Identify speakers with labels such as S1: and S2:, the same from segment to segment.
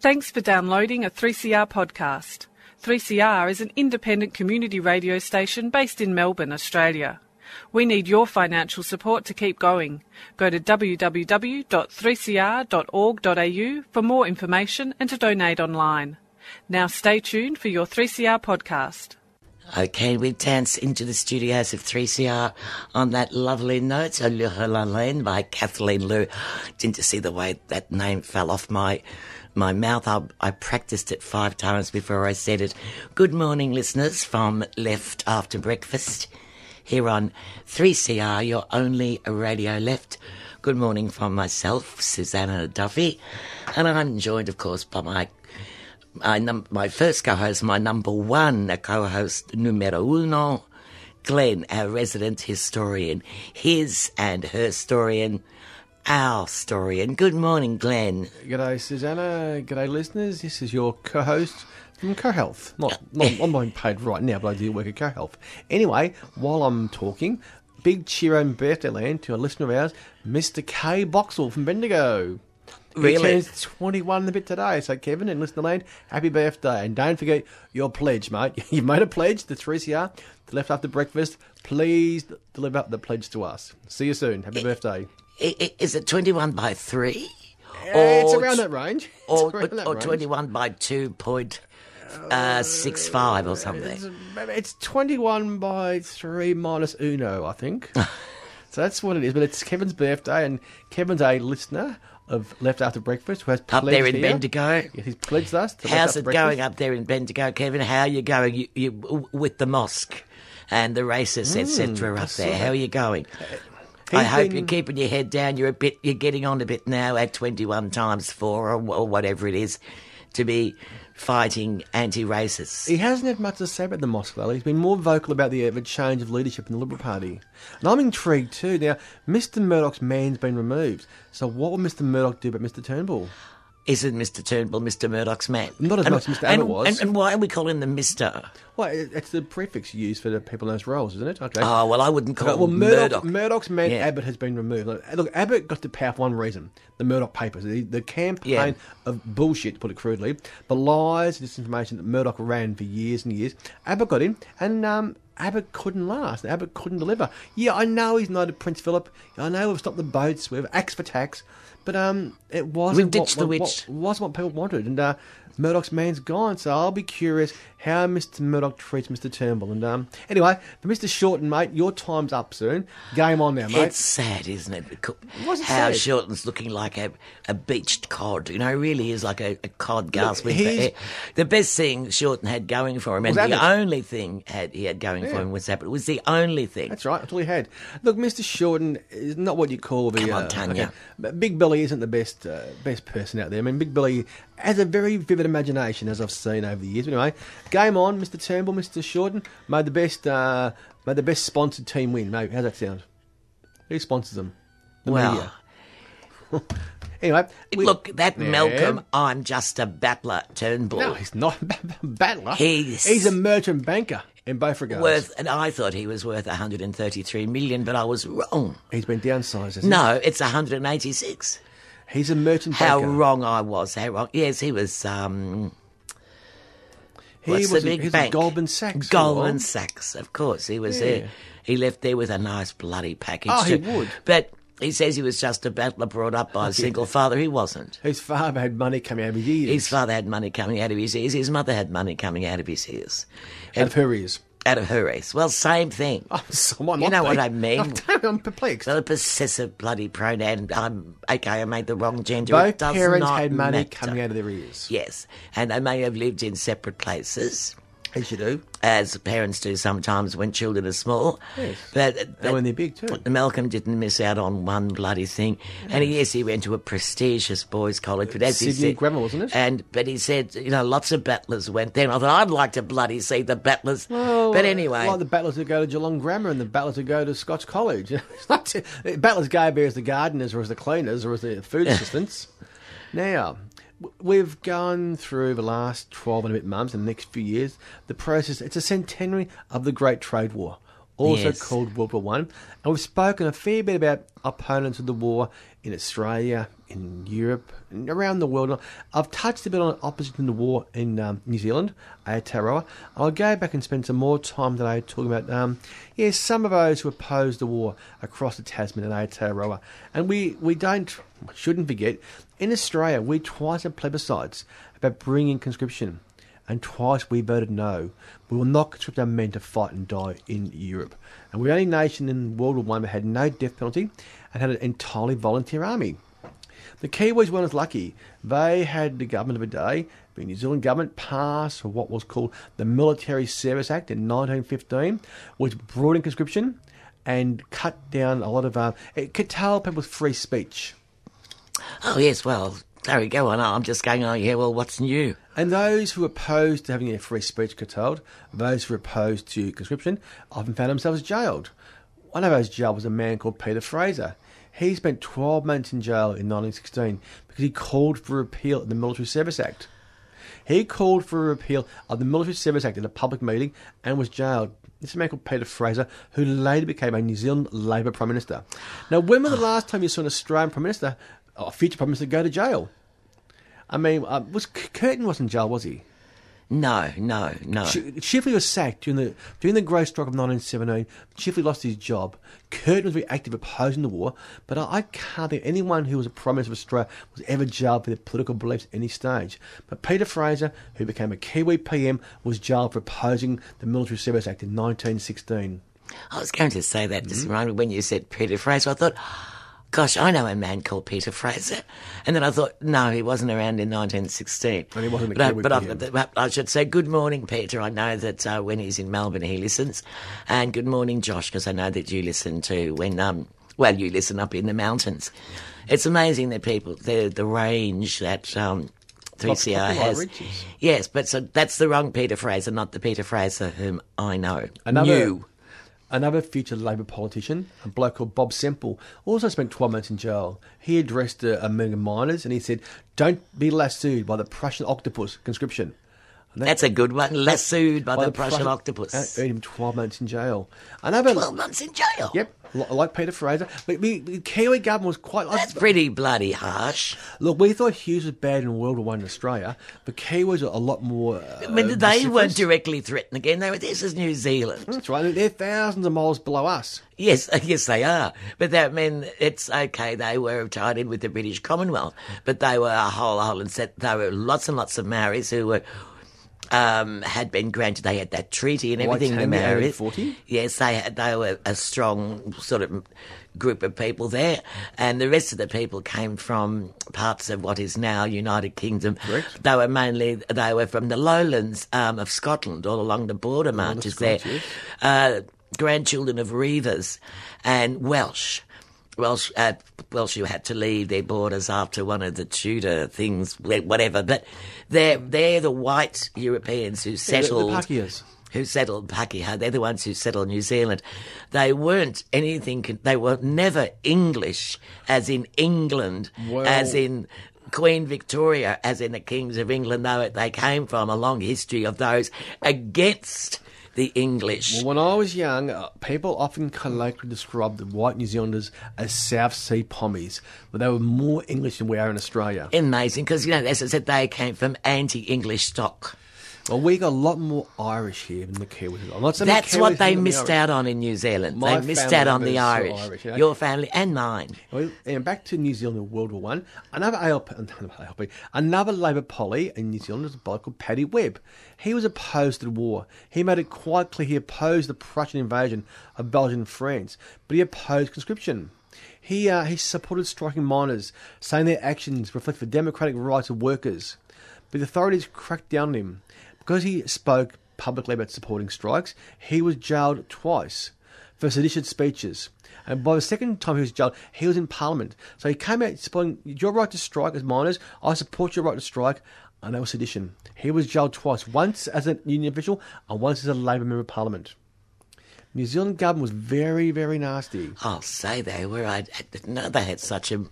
S1: Thanks for downloading a 3CR podcast. 3CR is an independent community radio station based in Melbourne, Australia. We need your financial support to keep going. Go to www.3cr.org.au for more information and to donate online. Now stay tuned for your 3CR podcast.
S2: Okay, we dance into the studios of 3CR on that lovely note, Lane by Kathleen Lou. Didn't you see the way that name fell off my my mouth. I, I, practiced it five times before I said it. Good morning, listeners from Left After Breakfast here on 3CR, your only radio left. Good morning from myself, Susanna Duffy, and I'm joined, of course, by my my, num- my first co-host, my number one co-host, numero uno, Glenn, our resident historian, his and her historian our story. And good morning, Glenn.
S3: G'day, Susanna. G'day, listeners. This is your co-host from CoHealth. Not, not I'm not being paid right now, but I do work at CoHealth. Anyway, while I'm talking, big cheer and birthday land to a listener of ours, Mr. K Boxall from Bendigo.
S2: Really?
S3: He turns 21 a bit today. So, Kevin and listener land, happy birthday. And don't forget your pledge, mate. You've made a pledge to 3CR, to Left After Breakfast. Please deliver up the pledge to us. See you soon. Happy birthday.
S2: Is it 21 by 3?
S3: Yeah, it's around that range.
S2: Or,
S3: that
S2: or
S3: range.
S2: 21 by 2.65 uh, or something.
S3: It's, it's 21 by 3 minus uno, I think. so that's what it is. But it's Kevin's birthday, and Kevin's a listener of Left After Breakfast who has
S2: up there in
S3: here.
S2: Bendigo.
S3: Yes, he's pledged us. To
S2: How's it
S3: breakfast.
S2: going up there in Bendigo, Kevin? How are you going you, you, with the mosque and the racists,
S3: Mm,
S2: etc. up there? How are you going? I hope you're keeping your head down. You're a bit. You're getting on a bit now at 21 times four or, or whatever it is to be fighting anti-racists.
S3: He hasn't had much to say about the mosque, though. He's been more vocal about the, uh, the change of leadership in the Liberal Party. And I'm intrigued too. Now, Mr. Murdoch's man's been removed. So what will Mr. Murdoch do about Mr. Turnbull?
S2: Isn't Mr. Turnbull Mr. Murdoch's man?
S3: Not as
S2: and,
S3: much as Mr.
S2: and,
S3: Abbott was.
S2: And, and why are we calling them Mr.?
S3: Well, it's the prefix used for the people in those roles, isn't it? Okay.
S2: Oh, well, I wouldn't call
S3: Okay, well, Murdoch,
S2: Murdoch.
S3: Murdoch's man
S2: Yeah.
S3: Abbott has been removed. Look, look, Abbott got to power for one reason: the Murdoch papers, the, the campaign
S2: Yeah.
S3: of bullshit, to put it crudely, the lies, disinformation that Murdoch ran for years and years. Abbott got in, and um, Abbott couldn't last. Abbott couldn't deliver. Yeah, I know he's not a Prince Philip. I know we've stopped the boats, we've axed for tax, but um, it wasn't
S2: We've
S3: what,
S2: the witch.
S3: what- wasn't what people wanted, and uh, Murdoch's man's gone. So I'll be curious how Mr. Murdoch treats Mr. Turnbull. And um, anyway, for Mr. Shorten, mate, your time's up soon. Game on now, mate.
S2: It's sad, isn't it? Because
S3: What's it
S2: How
S3: sad?
S2: Shorten's looking like a, a beached cod. You know, he really is like a, a cod gasping for air. The best thing Shorten had going for him, and the
S3: Abbott.
S2: only thing had, he had going for him was Abbott. It was the only thing.
S3: That's right. That's all he had. Look, Mr. Shorten is not what you call the.
S2: Come on,
S3: uh,
S2: Tanya.
S3: but Big Billy isn't the best uh, best person out there. I mean, Big Billy has a very vivid imagination, as I've seen over the years. But anyway, game on, Mr. Turnbull, Mr. Shorten. Made the best. Uh, made the best sponsored team win. Maybe how's that sound? Who sponsors them? The
S2: Well,
S3: media. Anyway, we-
S2: Look, that
S3: Yeah.
S2: Malcolm, I'm just a battler Turnbull.
S3: No, he's not a battler.
S2: He's-
S3: he's a merchant banker in both regards.
S2: worth, and I thought he was worth 133 million, but I was wrong.
S3: He's been downsized.
S2: No, it's 186.
S3: He? he's a merchant
S2: How
S3: banker.
S2: wrong I was. How wrong. Yes, he was. Um,
S3: He
S2: what's
S3: was
S2: the
S3: a-
S2: big
S3: a
S2: bank?
S3: Goldman Sachs.
S2: Goldman Sachs, of course. He was
S3: Yeah.
S2: there. He left there with a nice bloody package.
S3: Oh, he would.
S2: But he says he was just a battler brought up by a single father. He wasn't.
S3: His father had money coming out of his ears.
S2: His father had money coming out of his ears. His mother had money coming out of his ears.
S3: out of her ears.
S2: Out of her ears. Well, same thing.
S3: Oh, someone
S2: You know what. I mean.
S3: I'm, I'm perplexed.
S2: The possessive bloody pronoun. I'm okay. I made the wrong gender.
S3: Both parents had money
S2: matter.
S3: coming out of their ears.
S2: Yes, and they may have lived in separate places,
S3: As you do.
S2: as parents do sometimes when children are small.
S3: Yes.
S2: But,
S3: And
S2: but
S3: when they're big, too.
S2: Malcolm didn't miss out on one bloody thing. And he, yes, he went to a prestigious boys' college, but as he
S3: Sydney
S2: said,
S3: Grammar, wasn't it?
S2: And but he said, you know, lots of battlers went there. And I thought I'd like to bloody see the battlers. but anyway,
S3: Like the battlers who go to Geelong Grammar and the battlers who go to Scotch College. It's not to- battlers go there as the gardeners or as the cleaners or as the food assistants. Now, we've gone through the last 12 and a bit months and the next few years the process. It's a centenary of the Great Trade War, also
S2: Yes.
S3: called World War One. And we've spoken a fair bit about opponents of the war in Australia, in Europe, and around the world. I've touched a bit on opposition to the war in um, New Zealand, Aotearoa. I'll go back and spend some more time today talking about, um, yeah, some of those who opposed the war across the Tasman and Aotearoa. And we, we don't, shouldn't forget, in Australia, we twice had plebiscites about bringing conscription and twice we voted no. We will not conscript our men to fight and die in Europe. And we're the only nation in World War One that had no death penalty and had an entirely volunteer army. The Kiwis weren't as lucky. They had the government of the day, the New Zealand government, pass what was called the Military Service Act in 1915, which brought in conscription and cut down a lot of. Uh, it curtailed people's free speech.
S2: Oh, yes, well, there we go on. I'm just going, oh, yeah, well, what's new?
S3: And those who were opposed to having their free speech curtailed, those who were opposed to conscription, often found themselves jailed. One of those jailed was a man called Peter Fraser. He spent 12 months in jail in 1916 because he called for repeal of the Military Service Act. He called for a repeal of the Military Service Act at a public meeting and was jailed. This is a man called Peter Fraser, who later became a New Zealand Labor Prime Minister. Now, when was the last time you saw an Australian Prime Minister, or a future Prime Minister, go to jail? I mean, uh, was Curtin wasn't in jail, was he?
S2: No, no, no.
S3: Chifley was sacked during the during the Great Strike of 1917. Chifley lost his job. Curtin was very active opposing the war, but I, I can't think anyone who was a Prime Minister of Australia was ever jailed for their political beliefs at any stage. But Peter Fraser, who became a Kiwi PM, was jailed for opposing the Military Service Act in 1916.
S2: I was going to say that just hmm? reminded me when you said Peter Fraser. I thought, gosh, I know a man called Peter Fraser. And then I thought, no, he wasn't around in 1916.
S3: And he wasn't a
S2: but, but I, but I should say good morning, Peter. I know that uh, when he's in Melbourne, he listens. And good morning, Josh, because I know that you listen too when, um, well, you listen up in the mountains. It's amazing that people, the, the range that, um, 3CR has.
S3: reaches.
S2: Yes, but so that's the wrong Peter Fraser, not the Peter Fraser whom I know.
S3: Another. Another future Labor politician, a bloke called Bob Semple, also spent 12 months in jail. He addressed uh, a, a meeting of miners and he said, Don't be lassoed by the Prussian octopus conscription. That-
S2: That's a good one. Lassoed by,
S3: by
S2: the Prussian
S3: Prussian-
S2: octopus.
S3: That earned him 12 months in jail. Another,
S2: 12 months in jail.
S3: Yep, like Peter Fraser. But the, the Kiwi government was quite.
S2: That's pretty bloody harsh.
S3: Look, we thought Hughes was bad in World War One in Australia, but Kiwis are a lot more. Uh,
S2: I mean, they weren't directly threatened again. They were, this is New Zealand.
S3: That's right. They're thousands of miles below us.
S2: Yes, yes, they are. But that mean it's okay. They were tied in with the British Commonwealth, but they were a whole island set. There were lots and lots of Maoris who were. Um, had been granted, they had that treaty and everything. The
S3: Waitangi,
S2: Maoris,
S3: 1840?
S2: yes, they had, they were a strong sort of group of people there, and the rest of the people came from parts of what is now United Kingdom.
S3: Correct.
S2: They were mainly they were from the lowlands um, of Scotland, all along the border marches
S3: Scots,
S2: there.
S3: yes.
S2: Uh, grandchildren of Reivers and Welsh. Welsh, uh, Welsh who had to leave their borders after one of the Tudor things, whatever. But they're they're the white Europeans who
S3: Yeah, the-
S2: settled
S3: the
S2: who settled Pakeha. They're the ones who settled New Zealand. They weren't anything. They were never English, as in England,
S3: Well-
S2: as in Queen Victoria, as in the kings of England. Though they came from a long history of those against the English.
S3: Well, when I was young, uh, people often colloquially described the white New Zealanders as South Sea Pommies, but they were more English than we are in Australia.
S2: Amazing, because you know, as I said, they came from anti-English stock.
S3: Well, we got a lot more Irish here than the Kiwis. I'm not saying the
S2: That's what they
S3: the
S2: missed
S3: Irish.
S2: out on in New Zealand.
S3: My
S2: they missed
S3: family
S2: out on the
S3: members are
S2: Irish.
S3: Irish, you know.
S2: Your family and mine.
S3: Well, and back to New Zealand in World War One. Another ALP, another ALP, another Labor poly in New Zealand was a bloke called Paddy Webb. He was opposed to the war. He made it quite clear he opposed the Prussian invasion of Belgium and France, but he opposed conscription. He uh, he supported striking miners, saying their actions reflect the democratic rights of workers. But the authorities cracked down on him because he spoke publicly about supporting strikes. He was jailed twice for seditious speeches. And by the second time he was jailed, he was in Parliament. So he came out supporting your right to strike as miners. I support your right to strike. And that was sedition. He was jailed twice, once as a union official and once as a Labour member of Parliament. New Zealand government was very, very nasty.
S2: I'll say they were. I, they had such a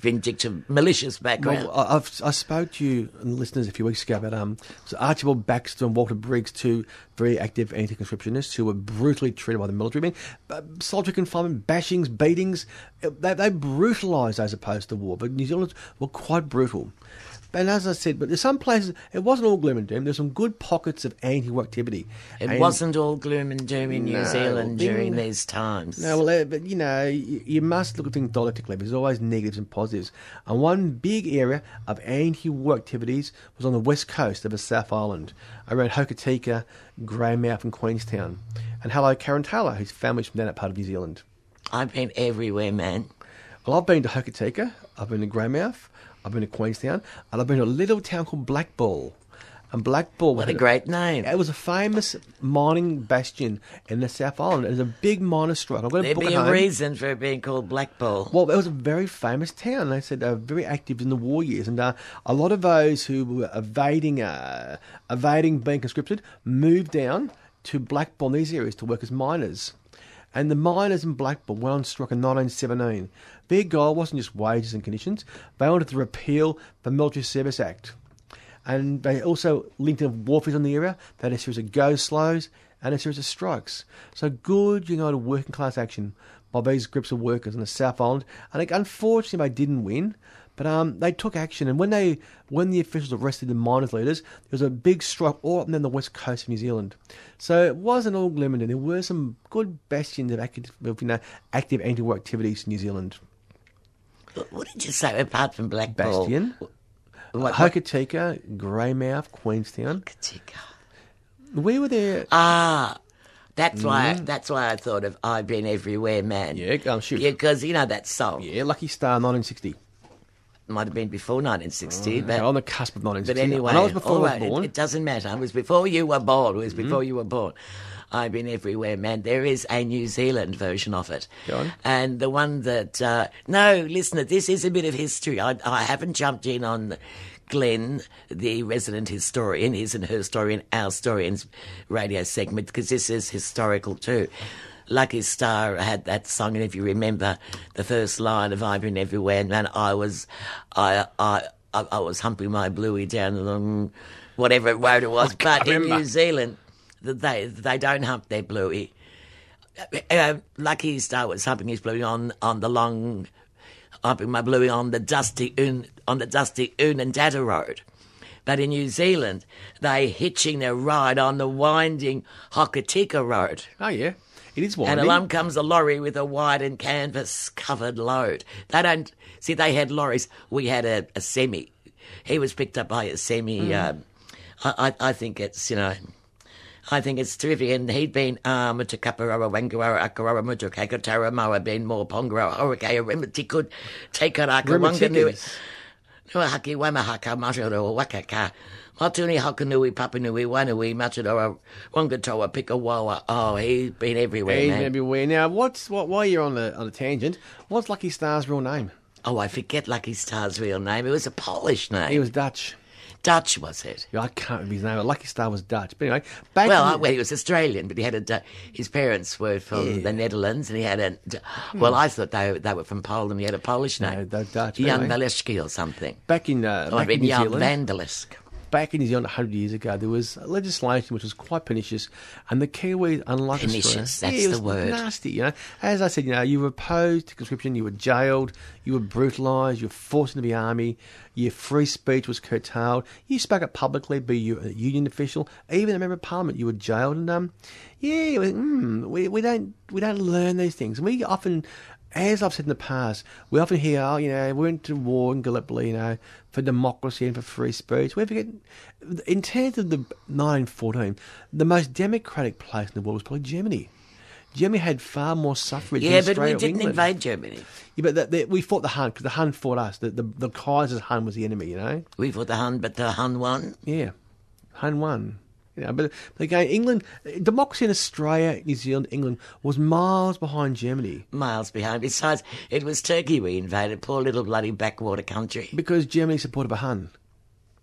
S2: vindictive, malicious background.
S3: Well, I- I've, I spoke to you and listeners a few weeks ago about um, so Archibald Baxter and Walter Briggs, two very active anti-conscriptionists who were brutally treated by the military. I mean, b- solitary confinement, bashings, beatings, uh, they, they brutalised those opposed to war. But New Zealanders were quite brutal. And as I said, but there's some places, it wasn't all gloom and doom. There's some good pockets of anti-war activity.
S2: it
S3: And-
S2: wasn't all gloom and doom in New
S3: No,
S2: Zealand during these times.
S3: No, well, uh, but you know, you, you must look at things dialectically. There's always negatives and positives. And one big area of anti-war activities was on the west coast of the South Island, around Hokitika, Greymouth, and Queenstown. And hello, Karen Taylor, whose family's from that part of New Zealand.
S2: I've been everywhere, man.
S3: Well, I've been to Hokitika, I've been to Greymouth, I've been to Queenstown, and I've been to a little town called Blackball. And Blackball,
S2: What a great name.
S3: It was a famous mining bastion in the South Island. It was a big miner strike. I've got a
S2: There'd
S3: book
S2: be a
S3: home.
S2: reason for it being called Blackball.
S3: Well, it was a very famous town. They said they were very active in the war years, and uh, a lot of those who were evading uh, evading being conscripted moved down to Blackball in these areas to work as miners. And the miners in Blackball went on strike in 1917. Their goal wasn't just wages and conditions; they wanted to repeal the Military Service Act. And they also linked in warfare on the area. They had a series of go slows and a series of strikes. So good, you united working class action by these groups of workers in the South Island. And like, unfortunately, they didn't win. But um, they took action, and when they when the officials arrested the miners' leaders, there was a big strike all up and down the west coast of New Zealand. So it wasn't all doom. There were some good bastions of active, you know, active anti-war activities in New Zealand.
S2: What did you say apart from Blackball?
S3: Bastion,
S2: What,
S3: Hokitika, Greymouth, Queenstown. We were there.
S2: Ah, that's why. That's why I thought of "I've Been Everywhere, Man."
S3: Yeah, shoot.
S2: Yeah, because you know that song
S3: Yeah, Lucky Starr, 1960.
S2: Might have been before 1960, but
S3: Okay, on the cusp of 1960.
S2: But anyway,
S3: I it was before
S2: all
S3: I was
S2: right, it-
S3: born.
S2: It, doesn't matter. It was before you were born. It was
S3: Mm-hmm.
S2: before you were born. I've been everywhere, man. There is a New Zealand version of it.
S3: Go on.
S2: And the one that, uh, no, listener, this is a bit of history. I, I haven't jumped in on Glenn, the resident historian, his and her story and our historian's radio segment, because this is historical too. Lucky Starr had that song, and if you remember the first line of "I've Been Everywhere," man, I was, I, I, I, I was humping my bluey down the along whatever road it was. But in New Zealand, they they don't hump their bluey. Uh, Lucky Starr was humping his bluey on, on the long, humping my bluey on the dusty Un, on the dusty Oodnadatta Road. But in New Zealand, they hitching their ride on the winding Hokitika Road.
S3: Oh, yeah. It is
S2: And along comes a lorry with a wide and canvas covered load. They don't see. They had lorries. We had a, a semi. He was picked up by a semi. Um, I, I, I think it's you know. I think it's terrific, and he'd been uh, Mutakaparawa, Wangara, Akarara, Mutakakatara, Moa, Ben More, Pongara, Horika, Remiti could take a raka, Wanganui,
S3: Rimatikas.
S2: Haki, Wamahaka, Masharo, Wakaka, Matuni, Hakanui, Papanui, Wanui, Machadora, Wangatoa, Pikawawa. Oh, he's been everywhere,
S3: He's
S2: man.
S3: everywhere. Now, what's what? While you're on the on the tangent, what's Lucky Starr's real name?
S2: Oh, I forget Lucky Starr's real name. It was a Polish name.
S3: He was Dutch.
S2: Dutch, was it?
S3: Yeah, I can't remember his name. Lucky Starr was Dutch. But anyway, back
S2: Well,
S3: the-
S2: well, he was Australian, but he had a. His parents were from
S3: Yeah. Hmm.
S2: the Netherlands, and he had a. Well, I thought they they were from Poland. He had a Polish name.
S3: No, they're Dutch,
S2: Jan
S3: anyway.
S2: Or something.
S3: back in uh, back in New
S2: Jan
S3: Zealand.
S2: Vandalisk.
S3: Back in New Zealand 100 years ago, there was legislation which was quite pernicious, and the Kiwis, unlike
S2: Pernicious,
S3: Australia,
S2: that's
S3: yeah,
S2: the
S3: was
S2: word.
S3: nasty. You know, as I said, you know, you were opposed to conscription, you were jailed, you were brutalised, you were forced into the army, your free speech was curtailed. You spoke up publicly, be you a union official, even a member of parliament, you were jailed, and um, yeah, was, mm, we we don't we don't learn these things, and we often. As I've said in the past, we often hear, oh, you know, we went to war in Gallipoli, you know, for democracy and for free speech. We forget, in terms of the 1914, the most democratic place in the world was probably Germany. Germany had far more suffrage.
S2: Yeah, but we didn't invade Germany.
S3: Yeah, but the, the, we fought the Hun because the Hun fought us. The, the the Kaiser's Hun was the enemy. You know.
S2: We fought the Hun, but the Hun won.
S3: Yeah, Hun won. You know, but, but again, England, democracy in Australia, New Zealand, England was miles behind Germany
S2: Miles behind. Besides, it was Turkey we invaded. Poor little bloody backwater country.
S3: because Germany supported the Hun.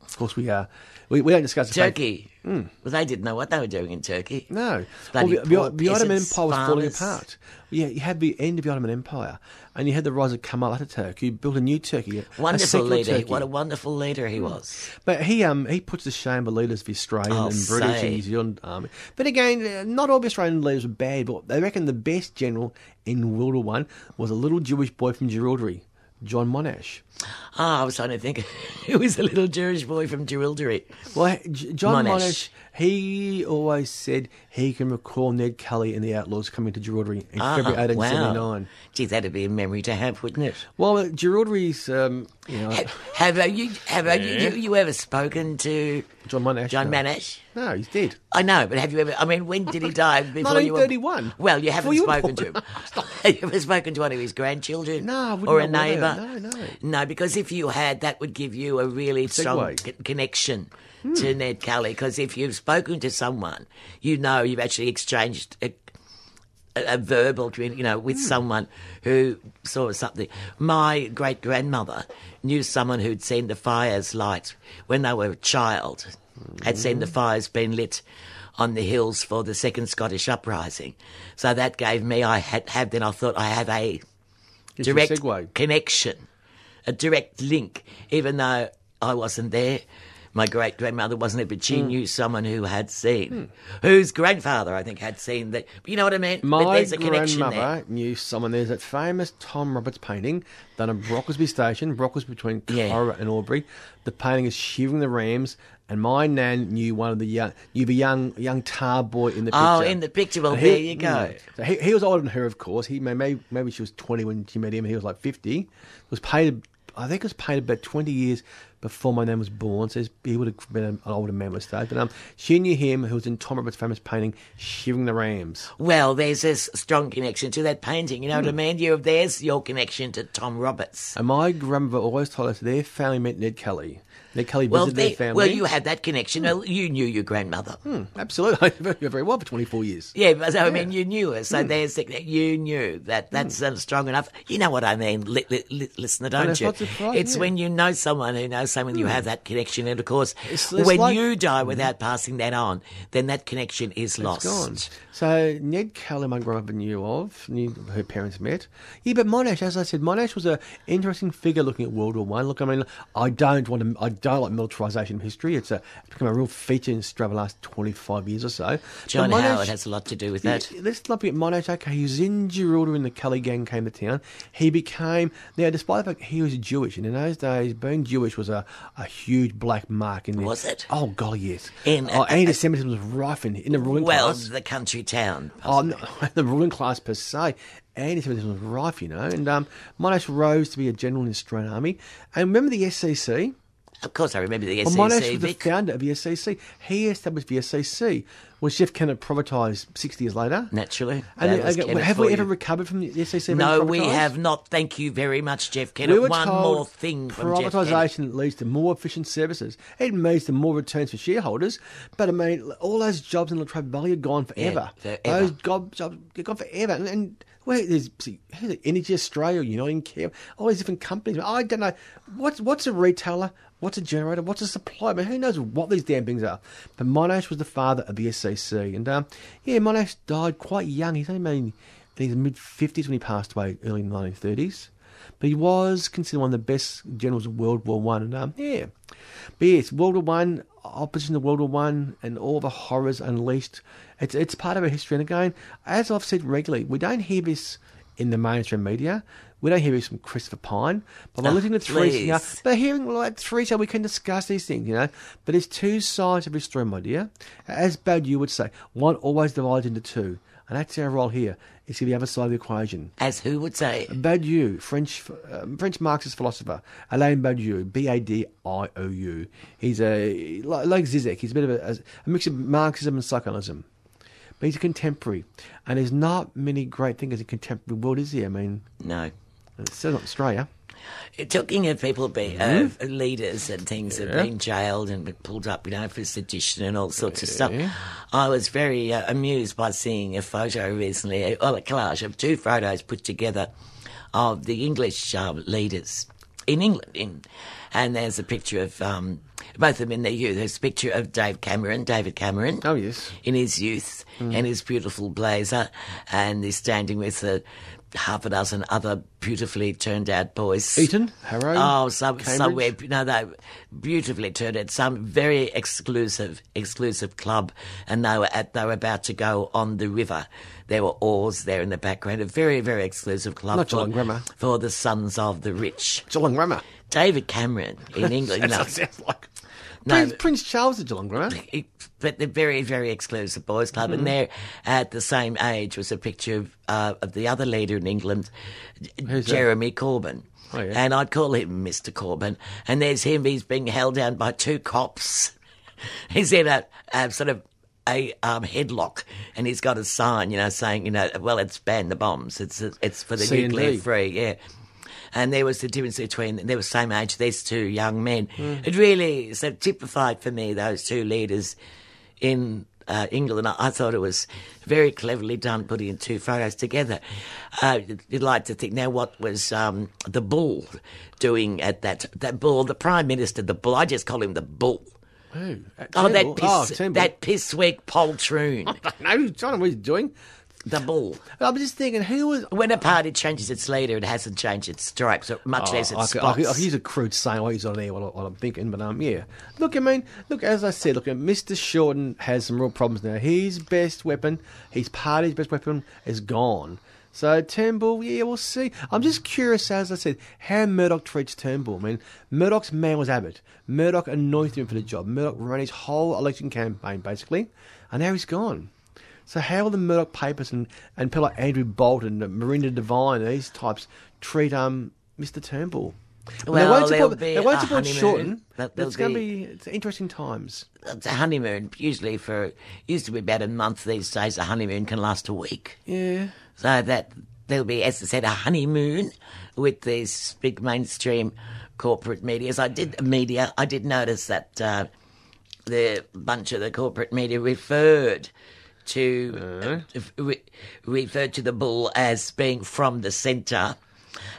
S3: Of course, we are. We, we don't discuss
S2: Turkey. Well, they didn't know what they were doing in Turkey.
S3: No. Well, the, the, the Ottoman Empire was falling apart. Yeah, you had the end of the Ottoman Empire, and you had the rise of Kemal Ataturk, who built a new Turkey.
S2: Wonderful leader.
S3: Turkey.
S2: What a wonderful leader he was.
S3: But he um he puts to shame the leaders of the Australian
S2: I'll
S3: and British
S2: say.
S3: and New Zealand army. But again, uh, not all the Australian leaders were bad. But they reckon the best general in World War One was a little Jewish boy from Jerilderie, John Monash.
S2: Ah, I was trying to think. He was a little Jewish boy from Jerilderie.
S3: Well, John
S2: Monash.
S3: Monash. He always said he can recall Ned Kelly and the Outlaws coming to Jerilderie in
S2: Ah,
S3: February
S2: wow.
S3: 1879.
S2: Gee, that'd be a memory to have, wouldn't it?
S3: Well, Jerilderie's, um, you know,
S2: Have, have you have you, you, you ever spoken to
S3: John Monash.
S2: John
S3: no.
S2: Monash?
S3: No, he's dead.
S2: I know, but have you ever? I mean, when did he die? Before you were
S3: 1931.
S2: Well, you haven't
S3: Before you
S2: spoken to him. have you ever spoken to one of his grandchildren?
S3: No, I wouldn't
S2: or a neighbour.
S3: No, no.
S2: no. Because if you had, that would give you a really strong c- connection to Ned Kelly. Because if you've spoken to someone, you know you've actually exchanged. A, a, a verbal, you know, with someone who saw something. My great grandmother knew someone who'd seen the fires light when they were a child, had seen the fires being lit on the hills for the second Scottish uprising. So that gave me, I had, have then I thought I have a direct connection, a direct link, even though I wasn't there. My great grandmother wasn't there, but she
S3: Hmm.
S2: knew someone who had seen, whose grandfather I think had seen that. You know what I mean? But
S3: My
S2: there's a connection
S3: grandmother
S2: there.
S3: knew someone. There's that famous Tom Roberts painting done at Brocklesby Station, Brocklesby between
S2: Yeah.
S3: Corowa and Albury. The painting is Shearing the Rams, and my nan knew one of the young, knew the young young tar boy in the picture.
S2: Oh, in the picture. Well,
S3: And
S2: there you go.
S3: mm. So he, he was older than her, of course. He may, maybe maybe she was twenty when she met him. He was like fifty. Was painted. I think it was painted about twenty years before my name was born. So he would have been an older man this stage. But um, she knew him, who was in Tom Roberts' famous painting, "Shearing the Rams."
S2: Well, there's a strong connection to that painting. You know
S3: Hmm.
S2: what I mean? You, there's your connection to Tom Roberts.
S3: And my grandmother always told us their family met Ned Kelly. Ned Kelly
S2: Well,
S3: visited
S2: they,
S3: their family.
S2: well, you had that connection. Hmm. Well, You knew your grandmother.
S3: Hmm, absolutely. I knew her very well for 24 years.
S2: Yeah, but so, I mean, you knew her. So hmm. there's the, you knew that that's uh, strong enough. You know what I mean, li- li- li- listener, don't you? it's
S3: yeah.
S2: when you know someone who knows someone, you have that connection. And of course,
S3: It's- it's
S2: when
S3: like-
S2: you die without passing that on, then that connection is lost.
S3: Gone. So Ned Kelly, my grandmother knew of, knew her parents met. Yeah, but Monash, as I said, Monash was an interesting figure looking at World War One. Look, I mean, I don't want to, I don't like militarisation of history. It's, a, it's become a real feature in Australia the last 25 years or so.
S2: John
S3: Monash-
S2: Howard has a lot to do with that.
S3: Yeah, let's Monash. Okay, he was in Gibraltar when the Kelly gang came to town. He became now, despite the fact he was Jewish, and in those days, being Jewish was a, a huge black mark in there.
S2: Was it?
S3: Oh golly, yes.
S2: In-
S3: oh, anti-Semitism was rife in, in the ruling
S2: Well,
S3: class.
S2: Well, the country town.
S3: Oh, no, the ruling class per se. Anti-Semitism was rife, you know. And um, Monash rose to be a general in the Australian Army. And remember the SEC?
S2: Of course, I remember the
S3: Well,
S2: SEC.
S3: Monash was the
S2: Vic.
S3: founder of the SEC. He established the SEC, which Jeff Kennett privatised 60 years later.
S2: Naturally.
S3: And
S2: That
S3: then,
S2: was
S3: again, have we ever
S2: you.
S3: recovered from the being
S2: No, we have not. Thank you very much, Jeff
S3: We
S2: Kennett.
S3: were
S2: One
S3: told
S2: more thing from Jeff Kennett.
S3: privatisation leads to more efficient services. It means to more returns for shareholders. But I mean, all those jobs in Latrobe Valley are gone forever.
S2: forever.
S3: Those job, jobs are gone forever. And, and well, there's see, Energy Australia, Uniting Care, all these different companies. I don't know what's what's a retailer, what's a generator, what's a supplier. I mean, who knows what these damn things are? But Monash was the father of the SEC, and um, yeah, Monash died quite young. He's only been in his mid fifties when he passed away, early nineteen thirties. But he was considered one of the best generals of World War One, and um, yeah. But yes, World War One, opposition to World War One, and all the horrors unleashed. It's it's part of our history. And again, as I've said regularly, we don't hear this in the mainstream media. We don't hear this from Christopher Pyne. But by
S2: Oh,
S3: listening to know, but hearing like three, so we can discuss these things, you know. But there's two sides of this story, my dear. As Badiou would say, one always divides into two, and that's our role here. It's the other side of the equation.
S2: As who would say?
S3: Badiou, French um, French Marxist philosopher, Alain Badiou, B A D I O U. He's a like, like Zizek. He's a bit of a, a mix of Marxism and psychoanalysis. But he's a contemporary, and there's not many great thinkers in contemporary world, is there? I mean,
S2: No.
S3: it's still not Australia.
S2: Talking of people being uh, leaders and things have
S3: Mm-hmm.
S2: Been jailed and pulled up, you know, for sedition and all sorts of stuff. I was very uh, amused by seeing a photo recently, well, a collage of two photos put together of the English um, leaders in England. In, and there's a picture of um, both of them in their youth. There's a picture of Dave Cameron, David Cameron.
S3: Oh, yes.
S2: In his youth and his beautiful blazer, and he's standing with a half a dozen other beautifully turned out boys.
S3: Eton, Harrow,
S2: Oh, some, somewhere. No, they beautifully turned out. Some very exclusive, exclusive club, and they were at. They were about to go on the river. There were oars there in the background. A very, very exclusive club
S3: Not
S2: for,
S3: Grammar.
S2: for the sons of the rich.
S3: Geelong Grammar.
S2: David Cameron in England.
S3: That's
S2: no,
S3: sounds like.
S2: No,
S3: Prince, Charles at Geelong
S2: it- but they're very, very exclusive boys club,
S3: Mm-hmm.
S2: and they're at the same age was a picture of, uh, of the other leader in England,
S3: Who's that?
S2: Jeremy Corbyn.
S3: Oh, yeah.
S2: And I'd call him Mr. Corbyn. And there's him, he's being held down by two cops. He's in a, a sort of a um, headlock, and he's got a sign, you know, saying, you know, well, it's ban the bombs. It's it's for the
S3: C and
S2: nuclear free, yeah. And there was the difference between they were same age. These two young men.
S3: Hmm.
S2: It really so typified for me those two leaders in uh, England. I, I thought it was very cleverly done, putting two photos together. Uh, you'd like to think now what was um, the bull doing at that that bull? The prime minister, the bull. I just call him the bull.
S3: Who?
S2: Oh, that piss,
S3: Oh,
S2: that pissweak poltroon,
S3: I don't know what he's doing.
S2: The bull.
S3: I'm just thinking, who was.
S2: When a party changes its leader, it hasn't changed its stripes, or much less
S3: Oh, I
S2: its
S3: could, I, could, I could use a crude saying while he's on air while, while I'm thinking, but um, yeah. Look, I mean, look, as I said, look, Mr. Shorten has some real problems now. His best weapon, his party's best weapon, is gone. So Turnbull, yeah, we'll see. I'm just curious, as I said, how Murdoch treats Turnbull. I mean, Murdoch's man was Abbott. Murdoch anointed him for the job. Murdoch ran his whole election campaign, basically, and now he's gone. So how will the Murdoch papers and, and people like Andrew Bolton, and Miranda Devine, these types treat um Mr. Turnbull?
S2: Well,
S3: they won't support,
S2: be
S3: they won't support. Shorten. It's going to be it's interesting times.
S2: It's a honeymoon, usually for used to be about a month. These days, a honeymoon can last a week.
S3: Yeah.
S2: So that there'll be, as I said, a honeymoon with these big mainstream corporate medias. I did media. I did notice that uh, the bunch of the corporate media referred to uh, re- referred to the bull as being from the centre.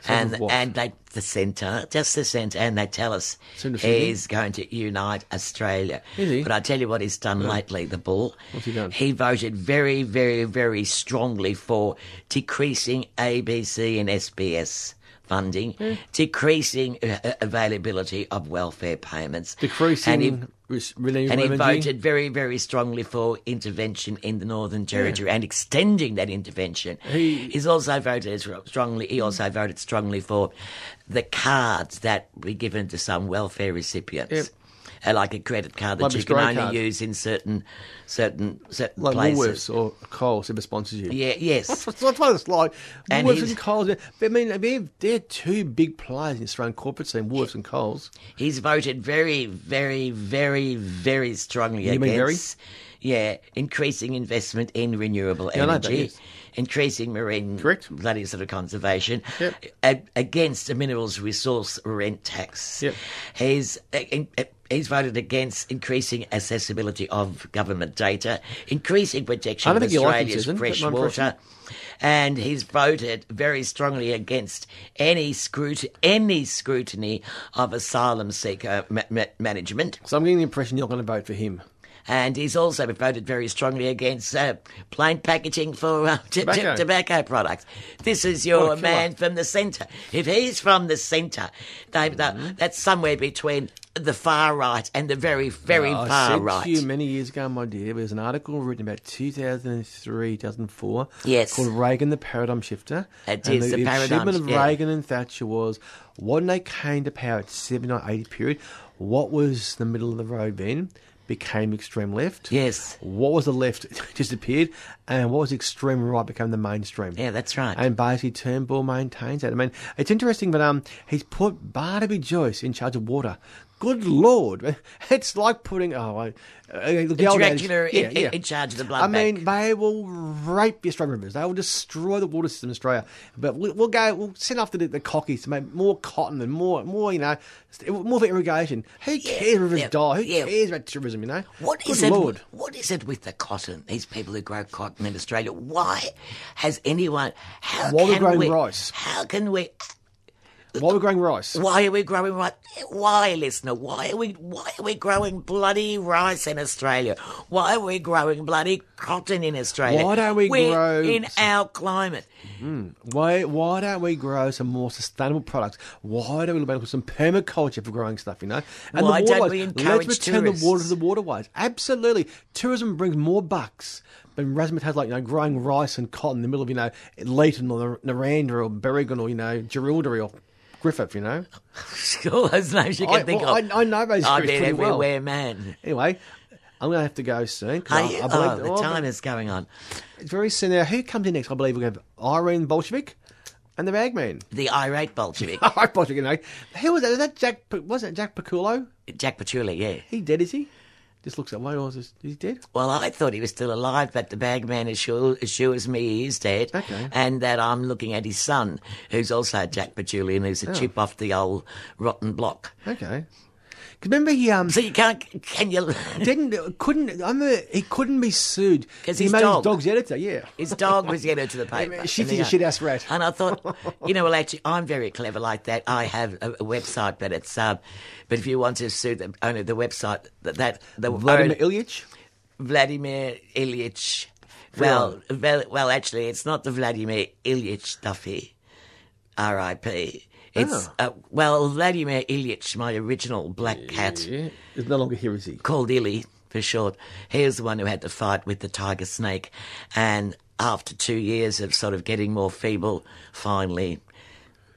S2: And and they the centre, just the centre, and they tell us he's going to unite Australia. But I tell you what he's done lately, the bull.
S3: What's he done?
S2: He voted very, very, very strongly for decreasing ABC and SBS funding, decreasing uh, availability of welfare payments,
S3: Decreasing
S2: and he, and he voted very, very strongly for intervention in the Northern Territory and extending that intervention.
S3: He-
S2: He's also voted strongly. He also voted strongly for the cards that were given to some welfare recipients.
S3: Yep.
S2: Uh, like a credit card that
S3: Like
S2: you can only
S3: card.
S2: use in certain certain certain
S3: like
S2: places.
S3: Woolworths or Coles ever sponsors you.
S2: Yeah, yes.
S3: That's what it's like.
S2: And
S3: Woolworths and Coles. But I mean, they're, they're two big players in the Australian corporate scene, Woolworths and Coles.
S2: He's voted very, very, very, very strongly
S3: You
S2: against. Yeah, increasing investment in renewable
S3: Yeah, that,
S2: energy,
S3: yes.
S2: increasing marine
S3: Correct.
S2: bloody sort of conservation,
S3: Yep.
S2: a- against a minerals resource rent tax.
S3: Yep.
S2: He's in, uh, he's voted against increasing accessibility of government data, increasing protection of
S3: think you like
S2: Australia's fresh water. And he's voted very strongly against any scrutiny, any scrutiny of asylum seeker ma- ma- management.
S3: So I'm getting the impression you're not going to vote for him.
S2: And he's also voted very strongly against uh, plain packaging for uh, t- t-
S3: Tobacco.
S2: tobacco products. This is your man from the centre. If he's from the centre, they, they-
S3: Mm-hmm.
S2: that's somewhere between the far right and the very, very
S3: I
S2: far
S3: said
S2: right.
S3: to you many years ago, my dear, there was an article written about 2003, 2004
S2: Yes.
S3: called Reagan the Paradigm Shifter.
S2: It
S3: and
S2: is
S3: the,
S2: the paradigm
S3: achievement of
S2: yeah.
S3: Reagan and Thatcher was when they came to power at 79, 80 period, what was the middle of the road then became extreme left.
S2: Yes.
S3: What was the left disappeared, and what was extreme right became the mainstream.
S2: Yeah, that's right.
S3: And basically, Turnbull maintains that. I mean, it's interesting, but um, he's put Barnaby Joyce in charge of water. Good lord, it's like putting oh, I, uh, the
S2: Dracula in, in- in charge of the blood
S3: I mean, they will rape the Australian rivers. They will destroy the water system in Australia. But we'll, we'll go. We'll send after the, the cockies to make more cotton and more, more. You know, more for irrigation. Who cares? Rivers
S2: yeah,
S3: die. Who
S2: yeah.
S3: cares about tourism? You know.
S2: What
S3: Good
S2: is it?
S3: Lord.
S2: What is it with the cotton? These people who grow cotton in Australia. Why has anyone? How
S3: While
S2: can
S3: growing
S2: we,
S3: rice.
S2: How can we?
S3: Why are we growing rice?
S2: Why are we growing rice? Why, listener? Why are we why are we growing bloody rice in Australia? Why are we growing bloody cotton in Australia?
S3: Why don't we
S2: We're
S3: grow
S2: in
S3: some-
S2: our climate? Hmm.
S3: Why why don't we grow some more sustainable products? Why don't we look at some permaculture for growing stuff? You know, and
S2: Why don't
S3: waterways.
S2: we encourage
S3: Let's return the water to the waterways. Absolutely, tourism brings more bucks than razzmatazz like you know growing rice and cotton in the middle of you know Leeton or Narrandera or Berrigan or you know Jerilderie or Griffith. You know,
S2: All those names you can
S3: I,
S2: think
S3: well,
S2: of.
S3: I, I know those
S2: I'm
S3: areas
S2: an
S3: pretty well.
S2: everywhere man.
S3: Anyway, I'm going to have to go soon. I, I
S2: oh,
S3: believe,
S2: the
S3: oh,
S2: time is going on.
S3: It's very soon now. Who comes in next? I believe we have Irene Bolshevik and the Bagman.
S2: The irate Bolshevik,
S3: I Bolshevik, you know. Who was that? Was that Jack? Wasn't it Jack Piculo?
S2: Jack Pacholli, yeah.
S3: He dead, is he? Just looks way. Or is this, he's dead?
S2: Well, I thought he was still alive, but the bagman assure, assures me he is dead,
S3: Okay.
S2: and that I'm looking at his son, who's also Jack Pacholli, who's a oh. chip off the old rotten block.
S3: Okay. 'Cause remember he um
S2: So you can't, can you?
S3: didn't couldn't I remember he couldn't be sued
S2: 'Cause
S3: he
S2: his
S3: made
S2: dog.
S3: his dog's editor. Yeah.
S2: His dog was the editor to the paper.
S3: Shifty's
S2: And
S3: a
S2: the-
S3: shit-ass rat.
S2: And I thought, you know, well, actually, I'm very clever like that. I have a, a website, but it's, um, but if you want to sue the owner of the website, that, that the
S3: Vladimir
S2: owner-
S3: Ilyich.
S2: Vladimir Ilyich. Well, well, well, actually, it's not the Vladimir Ilyich Duffy, R.I.P. It's
S3: Oh.
S2: uh, well, Vladimir Ilyich, my original black cat
S3: Yeah. Is no longer here, is he?
S2: called Illy for short. He was the one who had the fight with the tiger snake, and after two years of sort of getting more feeble, finally.